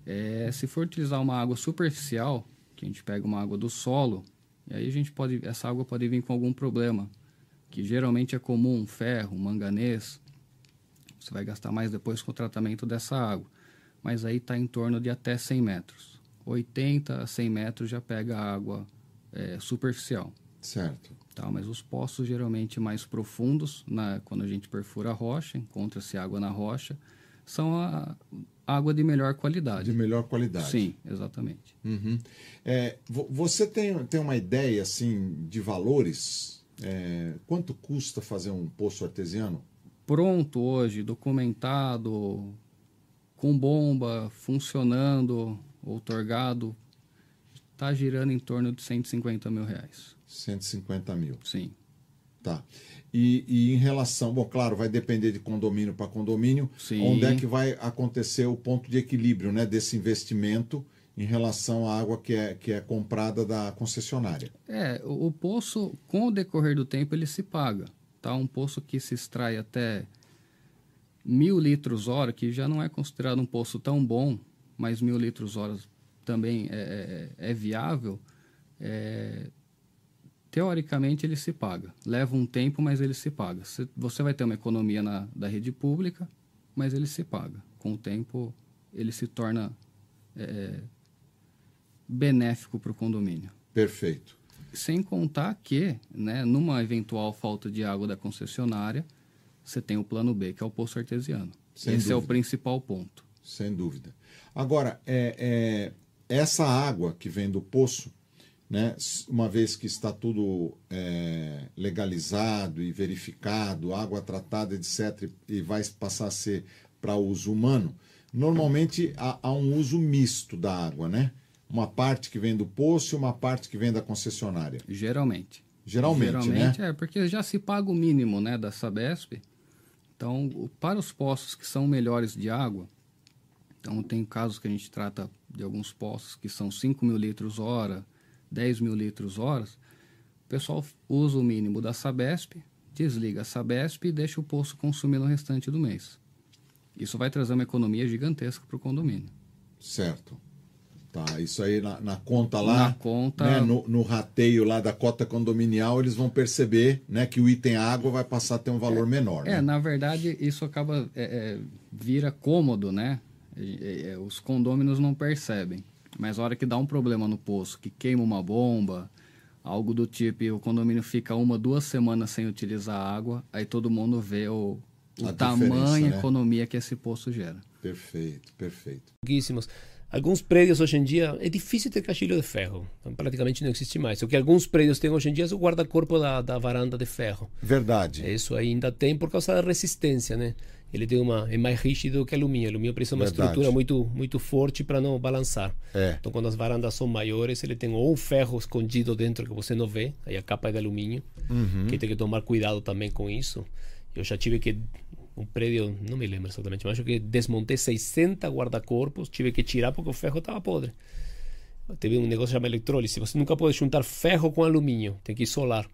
É, se for utilizar uma água superficial, que a gente pega uma água do solo, e aí a gente pode, essa água pode vir com algum problema, que geralmente é comum, ferro, manganês. Você vai gastar mais depois com o tratamento dessa água. Mas aí está em torno de até 100 metros. 80 a 100 metros já pega água é, superficial. Certo. Tá, mas os poços geralmente mais profundos, na, quando a gente perfura a rocha, encontra-se água na rocha, são a, água de melhor qualidade. De melhor qualidade. Sim, exatamente. Uhum. É, você tem, tem uma ideia assim de valores É, quanto custa fazer um poço artesiano? Pronto hoje, documentado, com bomba, funcionando, outorgado, está girando em torno de 150 mil reais. 150 mil. Sim. Tá. E, e em relação, bom, claro, vai depender de condomínio para condomínio, Sim. onde é que vai acontecer o ponto de equilíbrio né, desse investimento em relação à água que é, que é comprada da concessionária? É, o, o poço, com o decorrer do tempo, ele se paga. Tá? Um poço que se extrai até mil litros hora, que já não é considerado um poço tão bom, mas mil litros hora também é, é, é viável, é, teoricamente ele se paga. Leva um tempo, mas ele se paga. Você vai ter uma economia na, da rede pública, mas ele se paga. Com o tempo, ele se torna é, benéfico para o condomínio. Perfeito. Sem contar que, né, numa eventual falta de água da concessionária, você tem o plano B, que é o poço artesiano. Sem Esse dúvida. é o principal ponto. Sem dúvida. Agora, é, é, essa água que vem do poço, né, uma vez que está tudo é, legalizado e verificado, água tratada, etc., e vai passar a ser para uso humano, normalmente há, há, um uso misto da água, né? Uma parte que vem do poço e uma parte que vem da concessionária. Geralmente. Geralmente, Geralmente né? é, porque já se paga o mínimo né, da Sabesp. Então, para os poços que são melhores de água, então tem casos que a gente trata de alguns poços que são 5 mil litros hora, 10 mil litros horas, o pessoal usa o mínimo da Sabesp, desliga a Sabesp e deixa o poço consumir no restante do mês. Isso vai trazer uma economia gigantesca para o condomínio. Certo. Tá, isso aí na, na conta lá, Na conta- né, no, no rateio lá da cota condominial, eles vão perceber né, que o item água vai passar a ter um valor menor. É, né? na verdade, isso acaba é, é, vira cômodo, né? É, os condôminos não percebem. Mas a hora que dá um problema no poço, que queima uma bomba, algo do tipo, e o condomínio fica uma, duas semanas sem utilizar a água, aí todo mundo vê o, o A tamanho e né? economia que esse poço gera. Perfeito, perfeito. pouquíssimos. Alguns prédios hoje em dia é difícil ter caixilho de ferro, então, praticamente não existe mais. O que alguns prédios têm hoje em dia é o guarda-corpo da, da varanda de ferro. Verdade. Isso ainda tem por causa da resistência, né? Ele tem uma é mais rígido que alumínio. Alumínio precisa de uma Verdade. estrutura muito muito forte para não balançar. É. Então quando as varandas são maiores, ele tem ou um ferro escondido dentro que você não vê, aí a capa é de alumínio, Uhum. que tem que tomar cuidado também com isso. Eu já tive que um prédio, não me lembro exatamente, mas acho que desmontei 60 guarda-corpos, tive que tirar porque o ferro estava podre. Teve um negócio chamado eletrólise. Você nunca pode juntar ferro com alumínio, tem que isolar.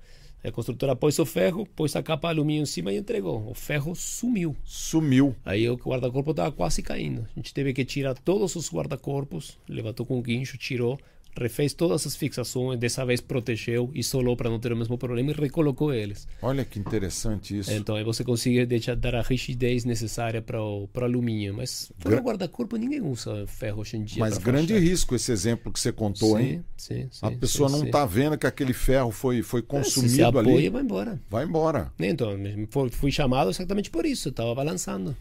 A construtora pôs o ferro, pôs a capa de alumínio em cima e entregou. O ferro sumiu. Sumiu. Aí o guarda-corpo estava quase caindo. A gente teve que tirar todos os guarda-corpos, levantou com o guincho, tirou, refez todas as fixações, dessa vez protegeu, isolou para não ter o mesmo problema e recolocou eles. Olha que interessante isso. Então aí você consegue deixar, dar a rigidez necessária para o para o alumínio. Mas para Gra- o guarda-corpo ninguém usa ferro hoje em dia. Mas pra grande risco esse exemplo que você contou, Sim, hein? sim, sim, A pessoa sim, não está vendo que aquele ferro foi, foi consumido se apoia, ali. vai embora. Vai embora. Então, fui chamado exatamente por isso, estava balançando.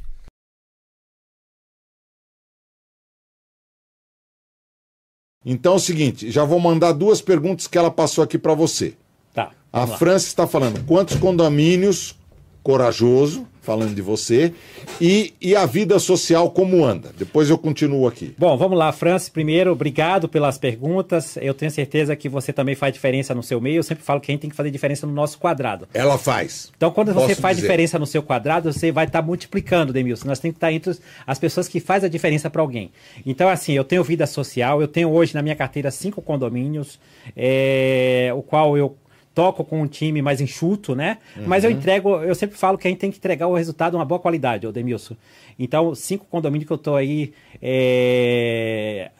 Então é o seguinte, já vou mandar duas perguntas que ela passou aqui para você. Tá. A. França está falando quantos condomínios, corajoso, falando de você, e, e a vida social como anda. Depois eu continuo aqui. Bom, vamos lá, Francis. Primeiro, obrigado pelas perguntas. Eu tenho certeza que você também faz diferença no seu meio. Eu sempre falo que a gente tem que fazer diferença no nosso quadrado. Ela faz. Então, quando você Posso faz dizer. diferença no seu quadrado, você vai estar multiplicando, Demilson. Nós temos que estar entre os- as pessoas que fazem a diferença para alguém. Então, assim, eu tenho vida social, eu tenho hoje na minha carteira cinco condomínios, é, o qual eu toco com um time mais enxuto, né? Mas eu Uhum. entrego, eu sempre falo que a gente tem que entregar o resultado uma boa qualidade, ô Demilson. Então, cinco condomínios que eu estou aí é,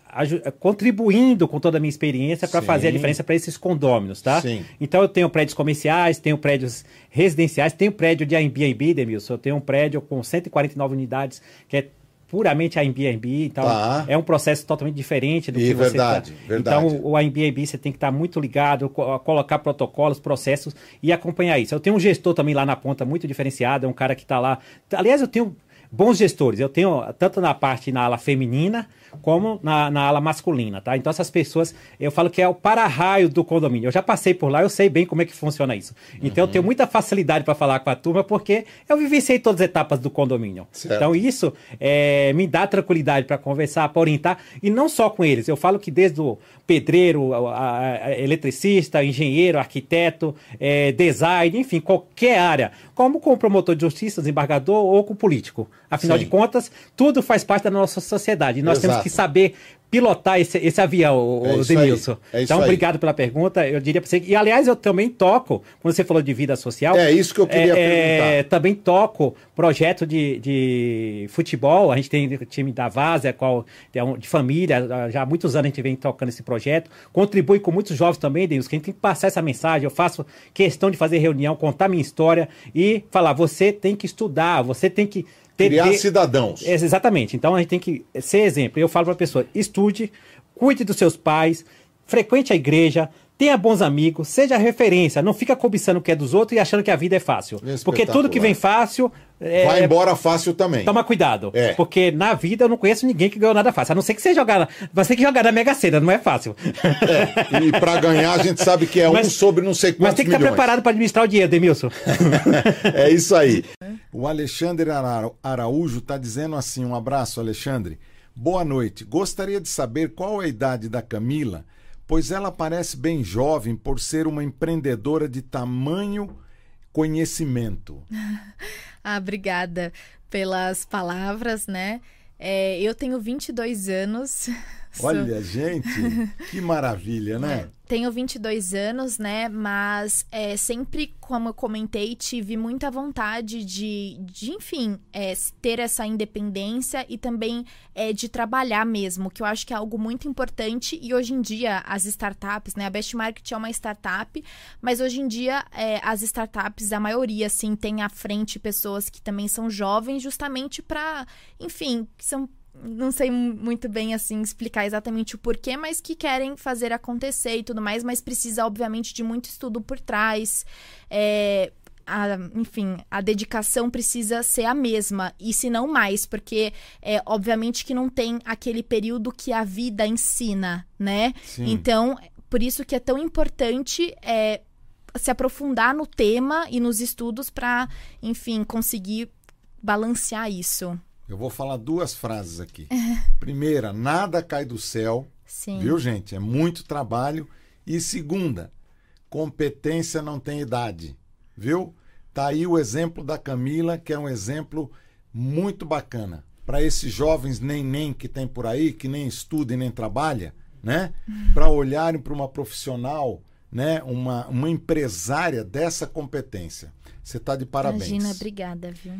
contribuindo com toda a minha experiência para fazer a diferença para esses condôminos, tá? Sim. Então eu tenho prédios comerciais, tenho prédios residenciais, tenho prédio de Airbnb, Demilson. Eu tenho um prédio com 149 unidades que é puramente Airbnb, então Tá. é um processo totalmente diferente do E que você verdade, tá- verdade. Então o Airbnb você tem que estar muito ligado, co- colocar protocolos, processos e acompanhar isso. Eu tenho um gestor também lá na ponta muito diferenciado, é um cara que está lá. Aliás, eu tenho bons gestores. Eu tenho tanto na parte na ala feminina como na, na ala masculina, tá? Então essas pessoas, eu falo que é o para-raio do condomínio. Eu já passei por lá, eu sei bem como é que funciona isso. Então uhum. eu tenho muita facilidade para falar com a turma porque eu vivenciei todas as etapas do condomínio. Certo. Então isso é, me dá tranquilidade para conversar, para orientar e não só com eles. Eu falo que desde o pedreiro, a, a, eletricista, engenheiro, arquiteto, é, design, enfim, qualquer área, como com o promotor de justiça, desembargador ou com o político. Afinal Sim. de contas, tudo faz parte da nossa sociedade. E nós Exato. temos que saber pilotar esse, esse avião, o, é Denilson. É então, obrigado aí. pela pergunta. Eu diria para você. E, aliás, eu também toco, quando você falou de vida social. É isso que eu queria é, perguntar. É, também toco projeto de, de futebol. A gente tem o time da Vaza, qual, de família. Já há muitos anos a gente vem tocando esse projeto. Contribui com muitos jovens também, Denilson, que a gente tem que passar essa mensagem. Eu faço questão de fazer reunião, contar minha história e falar: você tem que estudar, você tem que Criar cidadãos. Exatamente. Então a gente tem que ser exemplo. Eu falo para a pessoa: estude, cuide dos seus pais, frequente a igreja, tenha bons amigos, seja referência, não fica cobiçando o que é dos outros e achando que a vida é fácil. Porque tudo que vem fácil. É, Vai embora fácil também. Toma cuidado. É. Porque na vida eu não conheço ninguém que ganhou nada fácil. A não ser que você jogar. Você que jogar na Mega Sena, não é fácil. É. E para ganhar, a gente sabe que é mas, um sobre não sei quantos Mas tem que estar preparado para administrar o dinheiro, Demilson. é isso aí. O Alexandre Araújo está dizendo assim: um abraço, Alexandre. Boa noite. Gostaria de saber qual é a idade da Camila pois ela parece bem jovem por ser uma empreendedora de tamanho conhecimento. ah, obrigada pelas palavras, né? É, eu tenho 22 anos. Olha, gente, que maravilha, né? É, tenho 22 anos, né? Mas é, sempre, como eu comentei, tive muita vontade de, de enfim, é, ter essa independência e também é, de trabalhar mesmo, que eu acho que é algo muito importante. E hoje em dia, as startups, né? A Best Market é uma startup, mas hoje em dia, é, as startups, a maioria, assim, tem à frente pessoas que também são jovens, justamente para, enfim, que são não sei muito bem assim explicar exatamente o porquê, mas que querem fazer acontecer e tudo mais, mas precisa obviamente de muito estudo por trás. É, a, enfim, a dedicação precisa ser a mesma, e se não mais, porque é obviamente que não tem aquele período que a vida ensina, né? Sim. Então, por isso que é tão importante é, se aprofundar no tema e nos estudos para, enfim, conseguir balancear isso. Eu vou falar duas frases aqui. Primeira, nada cai do céu. Sim. Viu, gente? É muito trabalho. E segunda, competência não tem idade. Viu? Tá aí o exemplo da Camila, que é um exemplo muito bacana. Para esses jovens nem nem que tem por aí, que nem estuda e nem trabalha, né? Uhum. Para olharem para uma profissional, né? Uma, uma empresária dessa competência. Você está de parabéns. Imagina, obrigada, viu?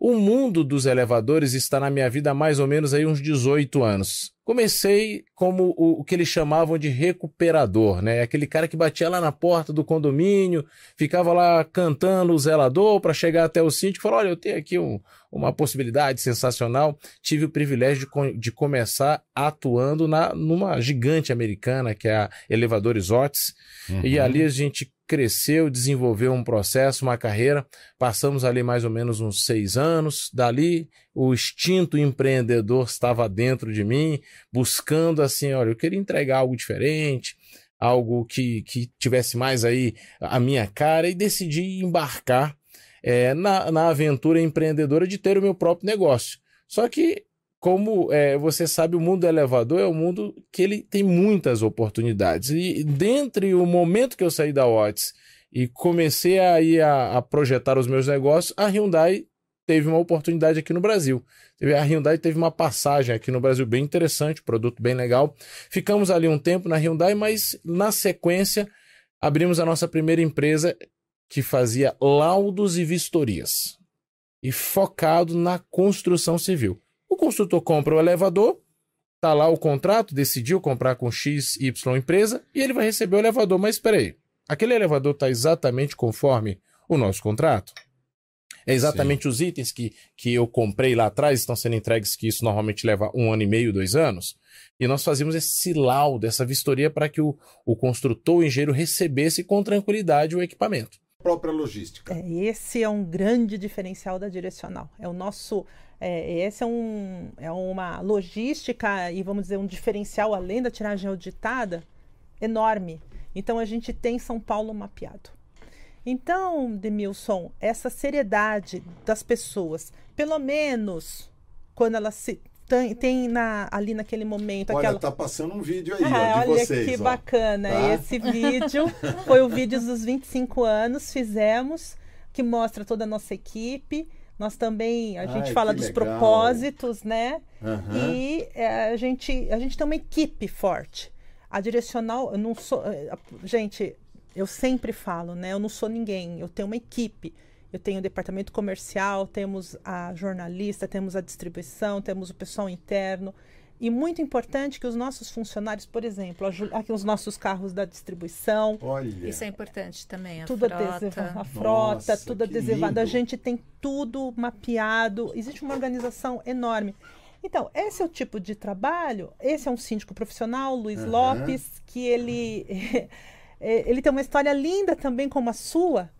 O mundo dos elevadores está na minha vida há mais ou menos aí uns 18 anos. Comecei como o, o, que eles chamavam de recuperador, né? Aquele cara que batia lá na porta do condomínio, ficava lá cantando o zelador para chegar até o síndico e falar: Olha, eu tenho aqui um, uma possibilidade sensacional. Tive o privilégio de, de começar atuando na, numa gigante americana, que é a Elevadores Otis. Uhum. E ali a gente cresceu, desenvolveu um processo, uma carreira. Passamos ali mais ou menos uns seis anos. Dali, o instinto empreendedor estava dentro de mim, buscando assim, olha, eu queria entregar algo diferente, algo que, que tivesse mais aí a minha cara e decidi embarcar é, na, na aventura empreendedora de ter o meu próprio negócio. Só que como é, você sabe, o mundo do elevador é um mundo que ele tem muitas oportunidades. E dentre o momento que eu saí da Otis e comecei a, a, a projetar os meus negócios, a Hyundai teve uma oportunidade aqui no Brasil. A Hyundai teve uma passagem aqui no Brasil bem interessante, produto bem legal. Ficamos ali um tempo na Hyundai, mas na sequência abrimos a nossa primeira empresa que fazia laudos e vistorias e focado na construção civil. O construtor compra o elevador, tá lá o contrato, decidiu comprar com X, Y empresa e ele vai receber o elevador. Mas espera aí, aquele elevador está exatamente conforme o nosso contrato? É exatamente Sim. os itens que, que eu comprei lá atrás estão sendo entregues, que isso normalmente leva um ano e meio, dois anos. E nós fazíamos esse laudo, essa vistoria para que o, o construtor, o engenheiro, recebesse com tranquilidade o equipamento. Própria logística. É, esse é um grande diferencial da direcional. É o nosso. É, esse é, um, é uma logística e vamos dizer um diferencial além da tiragem auditada enorme. Então a gente tem São Paulo mapeado. Então, Demilson, essa seriedade das pessoas, pelo menos quando elas se tem, tem na, ali naquele momento. Olha, aquela... tá passando um vídeo aí, ah, ó, de olha vocês. que ó. bacana. Tá? Esse vídeo foi o vídeo dos 25 anos, fizemos, que mostra toda a nossa equipe. Nós também, a gente Ai, fala dos legal. propósitos, né? Aham. E é, a, gente, a gente tem uma equipe forte. A direcional, eu não sou. é, Gente, eu sempre falo, né? Eu não sou ninguém, eu tenho uma equipe. Eu tenho o departamento comercial, temos a jornalista, temos a distribuição, temos o pessoal interno. E muito importante que os nossos funcionários, por exemplo, aqui os nossos carros da distribuição, Olha. Isso é importante também, a tudo frota. adesiva- a frota, Nossa, tudo adesivado. A gente tem tudo mapeado. Existe uma organização enorme. Então, esse é o tipo de trabalho. Esse é um síndico profissional, Luiz Aham. Lopes, que ele é, ele tem uma história linda também como a sua.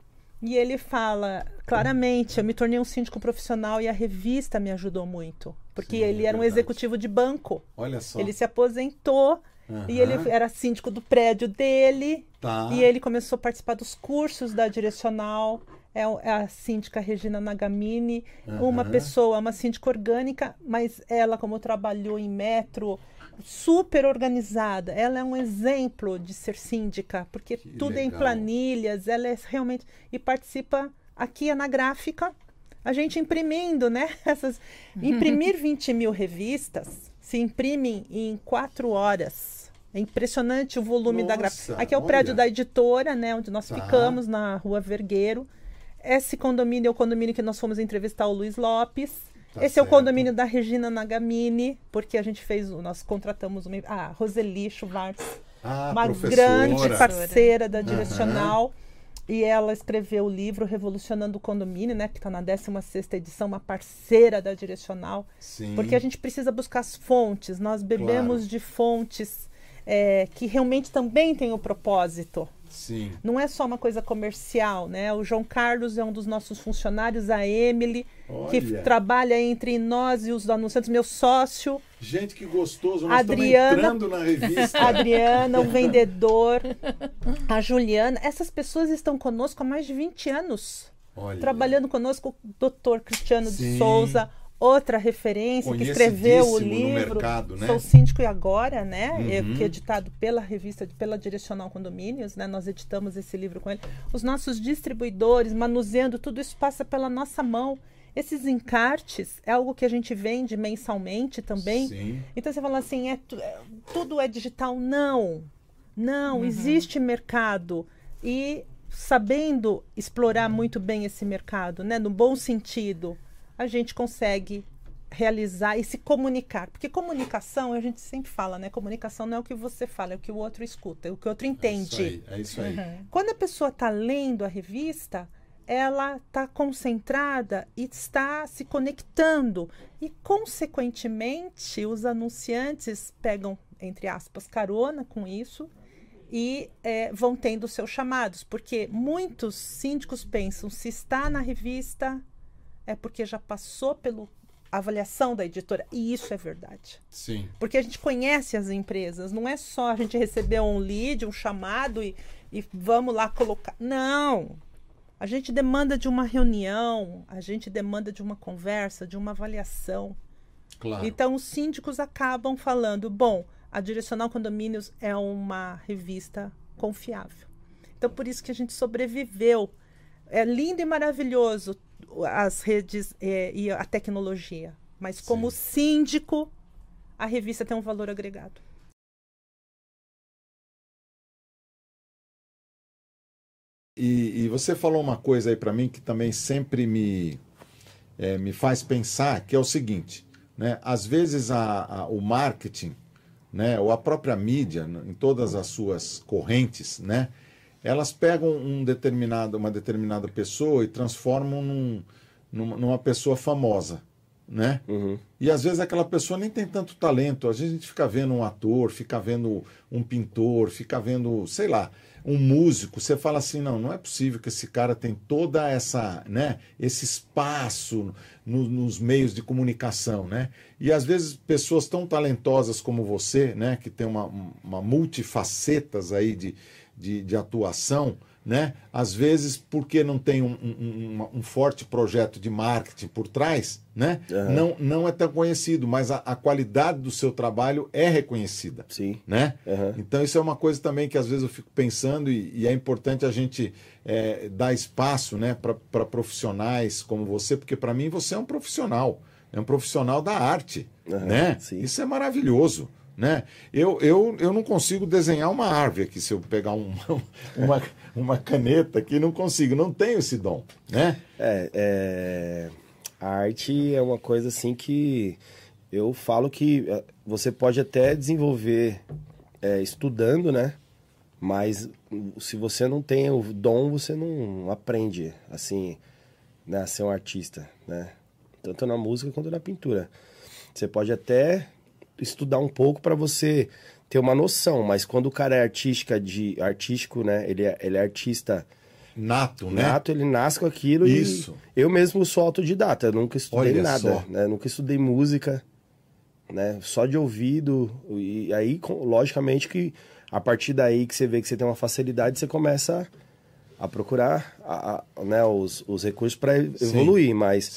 E ele fala claramente: eu me tornei um síndico profissional e a revista me ajudou muito. Porque Sim, é ele era um verdade. executivo de banco. Olha só. Ele se aposentou e ele era síndico do prédio dele. Tá. E ele começou a participar dos cursos da direcional. É, é a síndica Regina Nagamini, uma Aham. pessoa, uma síndica orgânica, mas ela, como trabalhou em metro, super organizada. Ela é um exemplo de ser síndica, porque tudo é em legal. planilhas, ela é realmente. E participa aqui é na gráfica, a gente imprimindo, né? Essas, imprimir 20 mil revistas se imprimem em quatro horas. É impressionante o volume da gráfica. Nossa, Aqui é o olha. prédio da editora, né? Onde nós Tá. ficamos, na rua Vergueiro. Esse condomínio é o condomínio que nós fomos entrevistar o Luiz Lopes. Tá Esse é o certo. condomínio da Regina Nagamini, porque a gente fez, nós contratamos uma, a Roseli Schwartz, Ah, uma professora. grande parceira da. Direcional. E ela escreveu o livro Revolucionando o Condomínio, né? Que está na 16ª edição, uma parceira da Direcional. Sim. Porque a gente precisa buscar as fontes. Nós bebemos Claro. de fontes é, que realmente também têm o propósito. Sim. Não é só uma coisa comercial, né? O João Carlos é um dos nossos funcionários, a Emily, que Olha. trabalha entre nós e os anunciantes, meu sócio, Gente, que gostoso. Nós Adriana, entrando na revista. a Adriana, o vendedor, a Juliana. Essas pessoas estão conosco há mais de 20 anos. Olha. Trabalhando conosco, o doutor Cristiano Sim. de Souza, outra referência que escreveu o livro. mercado, né? Sou síndico e agora, né? Uhum. que é editado pela revista, pela Direcional Condomínios, né? Nós editamos esse livro com ele. Os nossos distribuidores, manuseando, tudo isso passa pela nossa mão. Esses encartes é algo que a gente vende mensalmente também. Sim. Então você fala assim, é, é- tudo é digital? Não. Não, Uhum. existe mercado. E sabendo explorar muito bem esse mercado, né, no bom sentido, a gente consegue realizar e se comunicar. Porque comunicação, a gente sempre fala, né? Comunicação não é o que você fala, é o que o outro escuta, é o que o outro entende. aí, é isso aí. Uhum. Quando a pessoa está lendo a revista, ela está concentrada e está se conectando. E, consequentemente, os anunciantes pegam, entre aspas, carona com isso e eh, vão tendo seus chamados. Porque muitos síndicos pensam, se está na revista, é porque já passou pela avaliação da editora. E isso é verdade. Sim. Porque a gente conhece as empresas, não é só a gente receber um lead, um chamado e, e vamos lá colocar. Não! A gente demanda de uma reunião, a gente demanda de uma conversa, de uma avaliação. Claro. Então, os síndicos acabam falando: bom, a Direcional Condomínios é uma revista confiável. Então, por isso que a gente sobreviveu. É lindo e maravilhoso as redes eh, e a tecnologia, mas como síndico, a revista tem um valor agregado. E, e você falou uma coisa aí para mim que também sempre me, é, me faz pensar, que é o seguinte, né? Às vezes a, a- o marketing, né, ou a própria mídia, em todas as suas correntes, né, elas pegam um determinado, uma determinada pessoa e transformam num, numa, numa pessoa famosa. né? E às vezes aquela pessoa nem tem tanto talento. Às vezes a gente fica vendo um ator, fica vendo um pintor, fica vendo, sei lá, um músico. Você fala assim, não, não é possível que esse cara tem toda essa, né, esse espaço no- nos meios de comunicação, né? E às vezes pessoas tão talentosas como você, né, que tem uma, uma multifacetas aí de, de, de atuação, né? Às vezes, porque não tem um, um- um forte projeto de marketing por trás, né? Aham. Não, não é tão conhecido, mas a, a qualidade do seu trabalho é reconhecida. Sim. Né? Então, isso é uma coisa também que às vezes eu fico pensando e, e é importante a gente é, dar espaço né, para profissionais como você, porque para mim você é um profissional, é um profissional da arte. né? Isso é maravilhoso. Né? Eu, eu, eu não consigo desenhar uma árvore aqui, se eu pegar um- uma, uma caneta aqui, não consigo, não tenho esse dom. Né? É, é, a arte é uma coisa assim que eu falo que eh, você pode até desenvolver eh, estudando, né? Mas se você não tem o dom, você não aprende assim, né, a ser um artista, né? Tanto na música quanto na pintura. Você pode até estudar um pouco para você ter uma noção, mas quando o cara é artística de artístico, né? Ele é, ele é artista nato, né? Nato, ele nasce com aquilo Isso. eu mesmo sou autodidata, eu nunca estudei Olha nada, só. né? Nunca estudei música, né? Só de ouvido e aí logicamente que a partir daí que você vê que você tem uma facilidade, você começa a procurar a- a- né, os, os recursos para evoluir, mas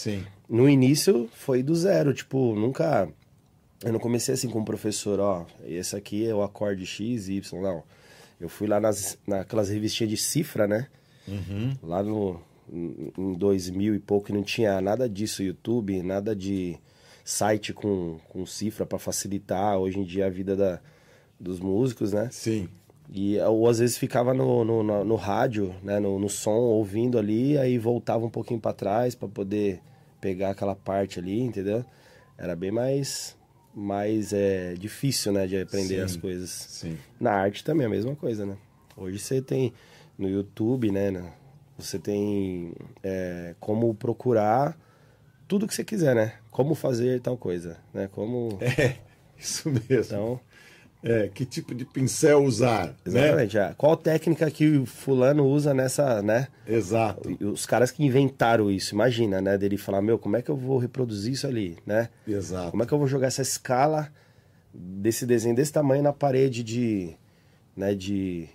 no início foi do zero, tipo, nunca eu não comecei assim com um professor, ó, esse aqui é o acorde X, Y, não. Eu fui lá nas, naquelas revistinhas de cifra, né? Uhum. Lá no, em em 2000 e pouco, não tinha nada disso, YouTube, nada de site com, com cifra para facilitar hoje em dia a vida da, dos músicos, né? Sim. E ou às vezes ficava no, no, no, no rádio, né? No, no som, ouvindo ali, aí voltava um pouquinho para trás para poder pegar aquela parte ali, entendeu? Era bem mais mais é, difícil, né, de aprender Sim, as coisas. Sim. Na arte também é a mesma coisa, né? Hoje você tem no YouTube, né? né, Você tem é, como procurar tudo que você quiser, né? Como fazer tal coisa, né? Como... É, isso mesmo. Então... É, que tipo de pincel usar, né? Exatamente. é. Qual técnica que o fulano usa nessa, né? Exato. Os caras que inventaram isso, imagina, né? Dele falar, meu, como é que eu vou reproduzir isso ali, né? Exato. Como é que eu vou jogar essa escala desse desenho desse tamanho na parede de, né, de,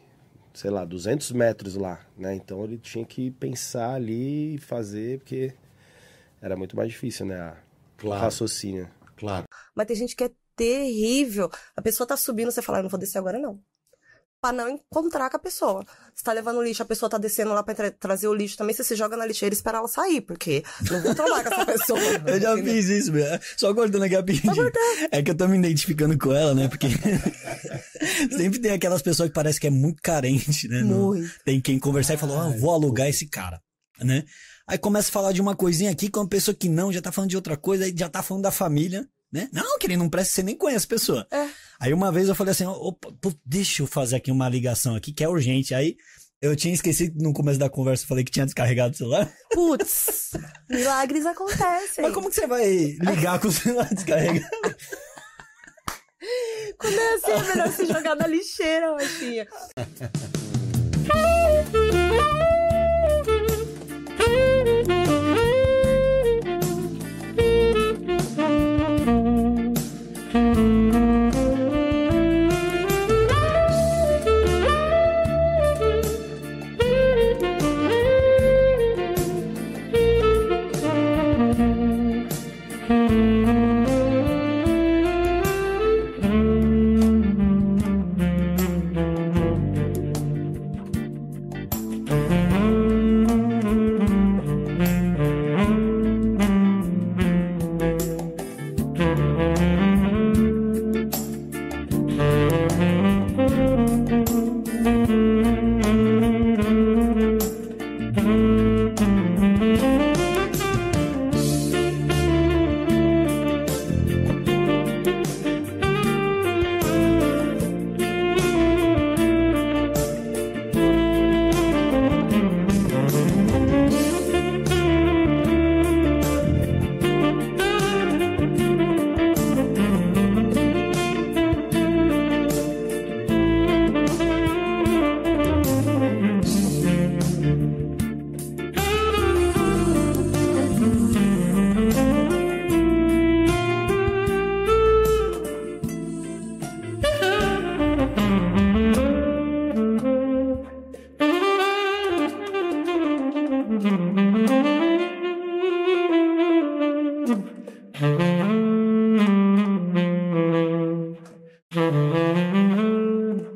sei lá, 200 metros lá, né? Então ele tinha que pensar ali e fazer, porque era muito mais difícil, né? a- Claro. O raciocínio. Claro. Mas tem gente que é terrível. A pessoa tá subindo, você fala, eu não vou descer agora, não. Pra não encontrar com a pessoa. Você tá levando lixo, a pessoa tá descendo lá pra tra- trazer o lixo também, você se joga na lixeira e espera ela sair, porque não vou trombar com essa pessoa. Eu já fiz isso, meu. Só cortando aqui rapidinho. É que eu tô me identificando com ela, né? Porque sempre tem aquelas pessoas que parece que é muito carente, né? Muito. Tem quem conversar e falou, ah, vou alugar esse cara, né? Aí começa a falar de uma coisinha aqui com uma pessoa que não, já tá falando de outra coisa, aí já tá falando da família, né? Não, que ele não presta, você nem conhece a pessoa. Aí uma vez eu falei assim, opa, pô, deixa eu fazer aqui uma ligação aqui que é urgente. Aí eu tinha esquecido no começo da conversa, eu falei que tinha descarregado o celular. Putz, milagres acontecem. Mas como que você vai ligar com o celular descarregado? Quando é assim, é melhor se jogar na lixeira, Roxinha.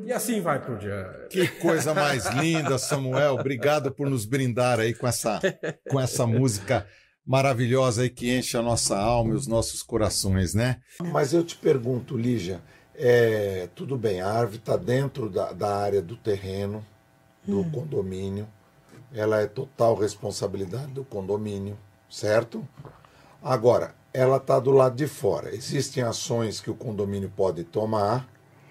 E assim vai por diante. Que coisa mais linda, Samuel. Obrigado por nos brindar aí com essa, com essa música maravilhosa aí que enche a nossa alma e os nossos corações, né? Mas eu te pergunto, Lígia, é, tudo bem, a árvore está dentro da, da, área do terreno, do hum. condomínio, ela é total responsabilidade do condomínio, certo? Agora, ela está do lado de fora. Existem ações que o condomínio pode tomar,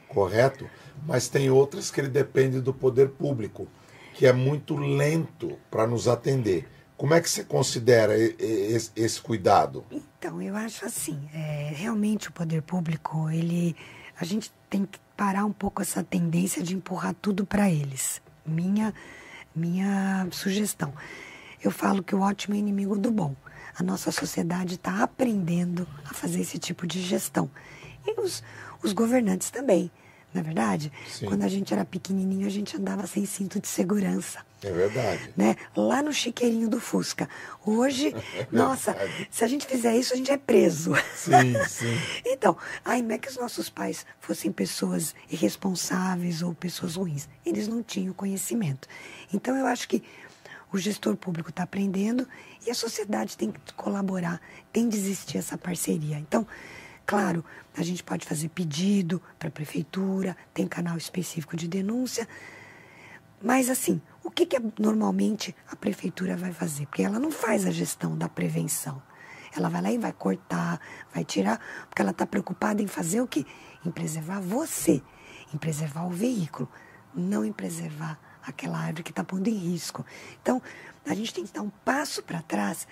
correto? Mas tem outras que ele depende do poder público, que é muito lento para nos atender. Como é que você considera esse, cuidado? Então, eu acho assim, é, realmente o poder público, ele, a gente tem que parar um pouco essa tendência de empurrar tudo para eles. Minha, minha sugestão. Eu falo que o ótimo é inimigo do bom. A nossa sociedade está aprendendo a fazer esse tipo de gestão. E os, os governantes também. Não é verdade? Sim. Quando a gente era pequenininho, a gente andava sem cinto de segurança. É verdade. Né? Lá no chiqueirinho do Fusca. Hoje, é nossa, se a gente fizer isso, a gente é preso. Sim, sim. então, ai, não é que os nossos pais fossem pessoas irresponsáveis ou pessoas ruins. Eles não tinham conhecimento. Então, eu acho que o gestor público está aprendendo e a sociedade tem que colaborar, tem de existir essa parceria. Então, Claro, a gente pode fazer pedido para a prefeitura, tem canal específico de denúncia. Mas, assim, o que, que normalmente a prefeitura vai fazer? Porque ela não faz a gestão da prevenção. Ela vai lá e vai cortar, vai tirar, porque ela está preocupada em fazer o quê? Em preservar você, em preservar o veículo, não em preservar aquela árvore que está pondo em risco. Então, a gente tem que dar um passo para trás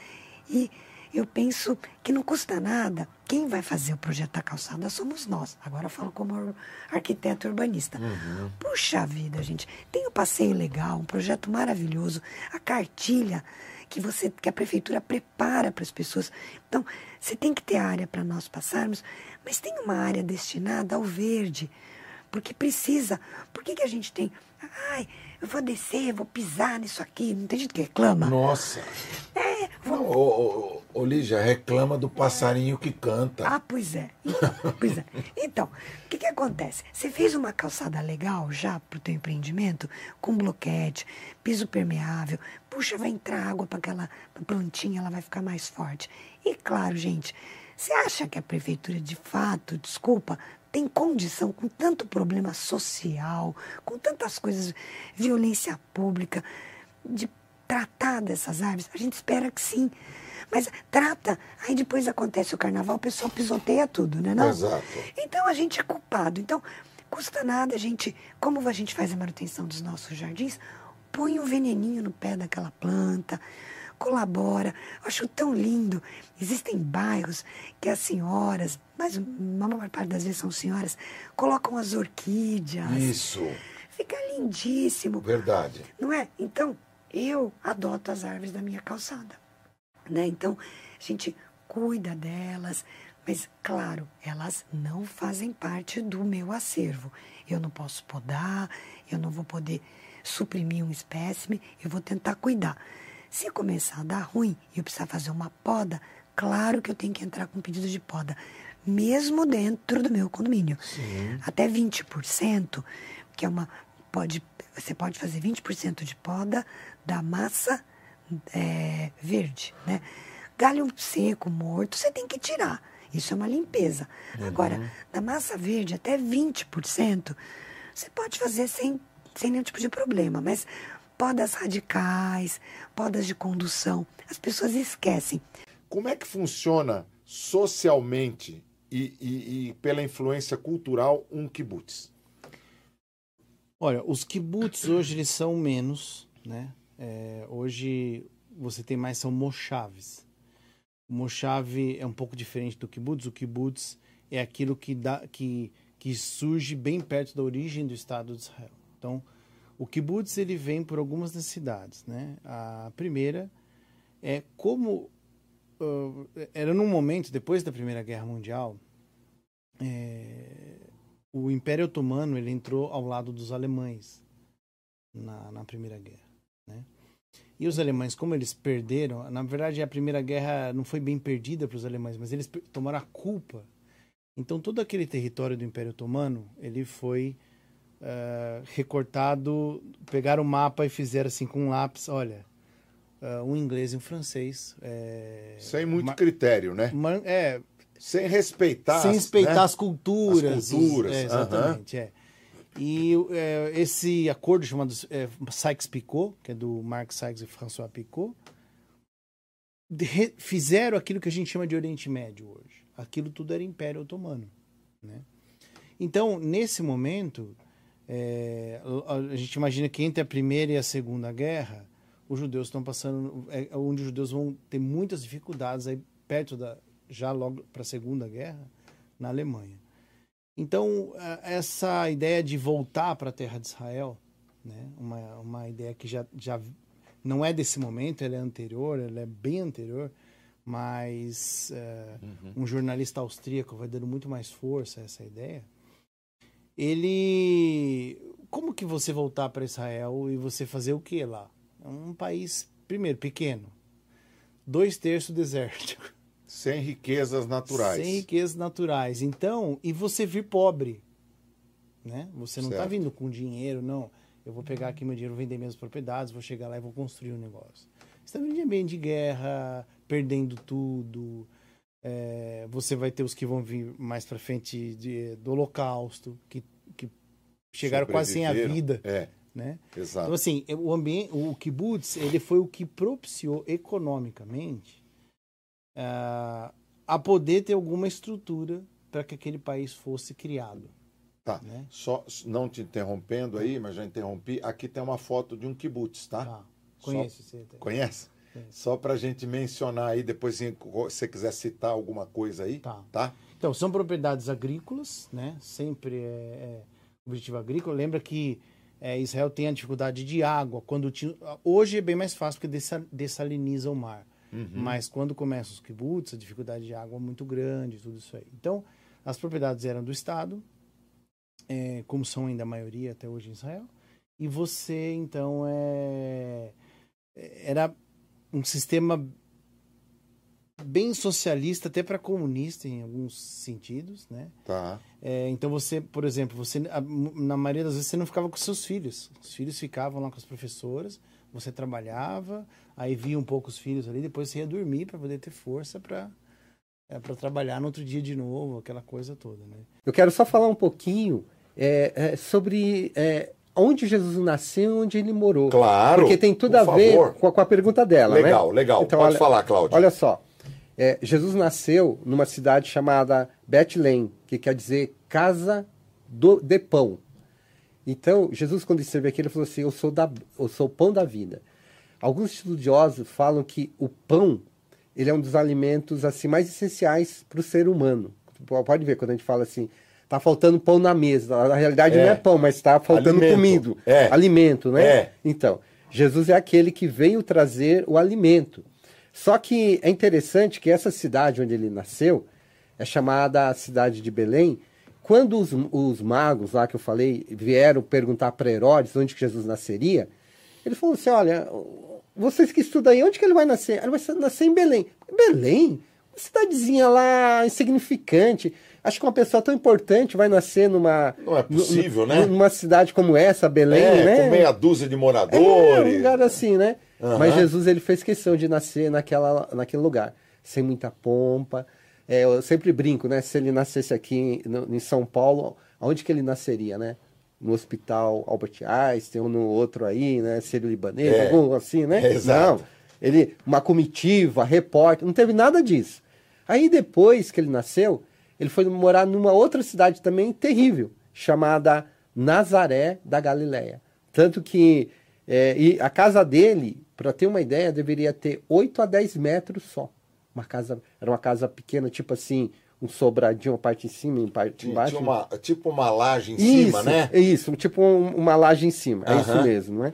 e eu penso que não custa nada. Quem vai fazer o projeto da calçada somos nós. Agora eu falo como arquiteto urbanista. Uhum. Puxa vida, gente. Tem o um passeio legal, um projeto maravilhoso, a cartilha que você que a prefeitura prepara para as pessoas. Então, você tem que ter área para nós passarmos, mas tem uma área destinada ao verde. Porque precisa. Por que, que a gente tem. Ai, eu vou descer, vou pisar nisso aqui. Não tem gente que reclama. Nossa. É, vou... Não, ô, ô, ô, Lígia, reclama do passarinho que canta. Ah, pois é. Então, pois é. Então, o que, que acontece? Você fez uma calçada legal já para o teu empreendimento, com bloquete, piso permeável. Puxa, vai entrar água para aquela plantinha, ela vai ficar mais forte. E claro, gente, você acha que a prefeitura de fato, desculpa, tem condição com tanto problema social, com tantas coisas, violência pública, de tratar dessas árvores? A gente espera que sim. Mas trata, aí depois acontece o carnaval, o pessoal pisoteia tudo, né? Não? Exato. Então a gente é culpado. Então, custa nada a gente, como a gente faz a manutenção dos nossos jardins, põe um veneninho no pé daquela planta, colabora. Eu acho tão lindo. Existem bairros que as senhoras, mas a maior parte das vezes são senhoras, colocam as orquídeas. Isso. Fica lindíssimo. Verdade. Não é? Então, eu adoto as árvores da minha calçada. Né? Então, a gente cuida delas, mas, claro, elas não fazem parte do meu acervo. Eu não posso podar, eu não vou poder suprimir um espécime, eu vou tentar cuidar. Se começar a dar ruim e eu precisar fazer uma poda, claro que eu tenho que entrar com pedido de poda, mesmo dentro do meu condomínio. Sim. Até 20%, que é uma. Pode, você pode fazer 20% de poda da massa é, verde, né? Galho seco, morto, você tem que tirar. Isso é uma limpeza. Uhum. Agora, da massa verde até 20%, você pode fazer sem, sem nenhum tipo de problema. Mas podas radicais, podas de condução. As pessoas esquecem. Como é que funciona socialmente e, e, e pela influência cultural um kibutz? Olha, os kibbutz hoje eles são menos, né? É, hoje você tem mais são mochaves. O mochave é um pouco diferente do kibbutz. O kibbutz é aquilo que dá que que surge bem perto da origem do Estado de Israel. Então, o kibbutz ele vem por algumas necessidades, né? A primeira é como uh, era num momento depois da Primeira Guerra Mundial, é, o Império Otomano ele entrou ao lado dos alemães na, na Primeira Guerra, né? E os alemães, como eles perderam, na verdade a Primeira Guerra não foi bem perdida para os alemães, mas eles tomaram a culpa. Então todo aquele território do Império Otomano, ele foi ah, recortado, pegaram o mapa e fizeram assim com um lápis, olha, ah, um inglês e um francês. é, Sem muito ma- critério, né? ma- é, Sem respeitar. sem respeitar né? as culturas. As culturas, É, exatamente, é. E esse acordo chamado Sykes-Picot, que é do Mark Sykes e François Picot, fizeram aquilo que a gente chama de Oriente Médio hoje. Aquilo tudo era Império Otomano. Né? Então, nesse momento, é, a, gente imagina que entre a Primeira e a Segunda Guerra, os judeus estão passando, é onde os judeus vão ter muitas dificuldades aí perto da, já logo para a Segunda Guerra, na Alemanha. Então, essa ideia de voltar para a terra de Israel, né, uma, uma ideia que já, já não é desse momento, ela é anterior, ela é bem anterior, mas é, um jornalista austríaco vai dando muito mais força a essa ideia. Ele. Como que você voltar para Israel e você fazer o que lá? É um país, primeiro, pequeno, dois terços desértico. Sem riquezas naturais. Sem riquezas naturais. Então, e você vir pobre. Né? Você não está vindo com dinheiro, não. Eu vou pegar aqui meu dinheiro, vender minhas propriedades, vou chegar lá e vou construir um negócio. Você está vindo de ambiente de guerra, perdendo tudo. É, você vai ter os que vão vir mais para frente de- do Holocausto, que, que chegaram quase sem a vida. É. Né? Exato. Então, assim, o ambiente, o kibbutz, ele foi o que propiciou economicamente ah, a poder ter alguma estrutura para que aquele país fosse criado. Tá. Né? Só não te interrompendo aí, mas já interrompi. Aqui tem uma foto de um kibutz, tá? Conheço Só... esse até. Conhece? Só para a gente mencionar aí, depois se você quiser citar alguma coisa aí, tá? Então, são propriedades agrícolas, né? Sempre é, é objetivo agrícola. Lembra que é, Israel tem a dificuldade de água. quando tinha, Hoje é bem mais fácil porque dessa- dessaliniza o mar. Uhum. Mas quando começam os kibbutz, a dificuldade de água é muito grande, tudo isso aí. Então, as propriedades eram do Estado, é, como são ainda a maioria até hoje em Israel. E você, então, é, era um sistema bem socialista, até para comunista em alguns sentidos, né? Tá. É, então você, por exemplo, você na maioria das vezes você não ficava com seus filhos. Os filhos ficavam lá com as professoras, você trabalhava, aí via um pouco os filhos ali, depois você ia dormir para poder ter força para é, para trabalhar no outro dia de novo, aquela coisa toda, né? Eu quero só falar um pouquinho é, é, sobre é, onde Jesus nasceu e onde ele morou. Claro, Porque tem tudo a ver favor. com a, com a pergunta dela, né? Legal, legal. Pode falar, Cláudio. Olha só. é, Jesus nasceu numa cidade chamada Bethlehem, que quer dizer casa do, de pão. Então, Jesus, quando esteve aqui, ele falou assim: eu sou, da, eu sou o pão da vida. Alguns estudiosos falam que o pão ele é um dos alimentos assim mais essenciais para o ser humano. Pode ver quando a gente fala assim, tá faltando pão na mesa. Na realidade É. não é pão, mas está faltando Alimento. comida, É. alimento, né? É. Então, Jesus é aquele que veio trazer o alimento. Só que é interessante que essa cidade onde ele nasceu é chamada a cidade de Belém. Quando os, os magos lá que eu falei vieram perguntar para Herodes onde que Jesus nasceria, ele falou assim: olha, vocês que estudam aí, onde que ele vai nascer? Ele vai nascer em Belém. Belém? Uma cidadezinha lá insignificante. Acho que uma pessoa tão importante vai nascer numa. Não é possível, né? Numa cidade como essa, Belém, é, né? com meia dúzia de É, um moradores. lugar assim, né? Aham. Mas Jesus ele fez questão de nascer naquela, naquele lugar, sem muita pompa. É, eu sempre brinco, né? Se ele nascesse aqui em, em São Paulo, aonde que ele nasceria, né? No hospital Albert Einstein, ou no outro aí, né? Sírio libanês, É. algum assim, né? É, exato. Não. Ele, uma comitiva, repórter, não teve nada disso. Aí depois que ele nasceu, ele foi morar numa outra cidade também terrível, chamada Nazaré da Galileia. Tanto que é, e a casa dele, para ter uma ideia, deveria ter 8 a 10 metros só. Uma casa, era uma casa pequena, tipo assim, um sobradinho, uma parte em cima, uma parte embaixo. tinha uma, tipo uma laje em isso, cima, né? É isso, tipo um- uma laje em cima. É isso mesmo, não é?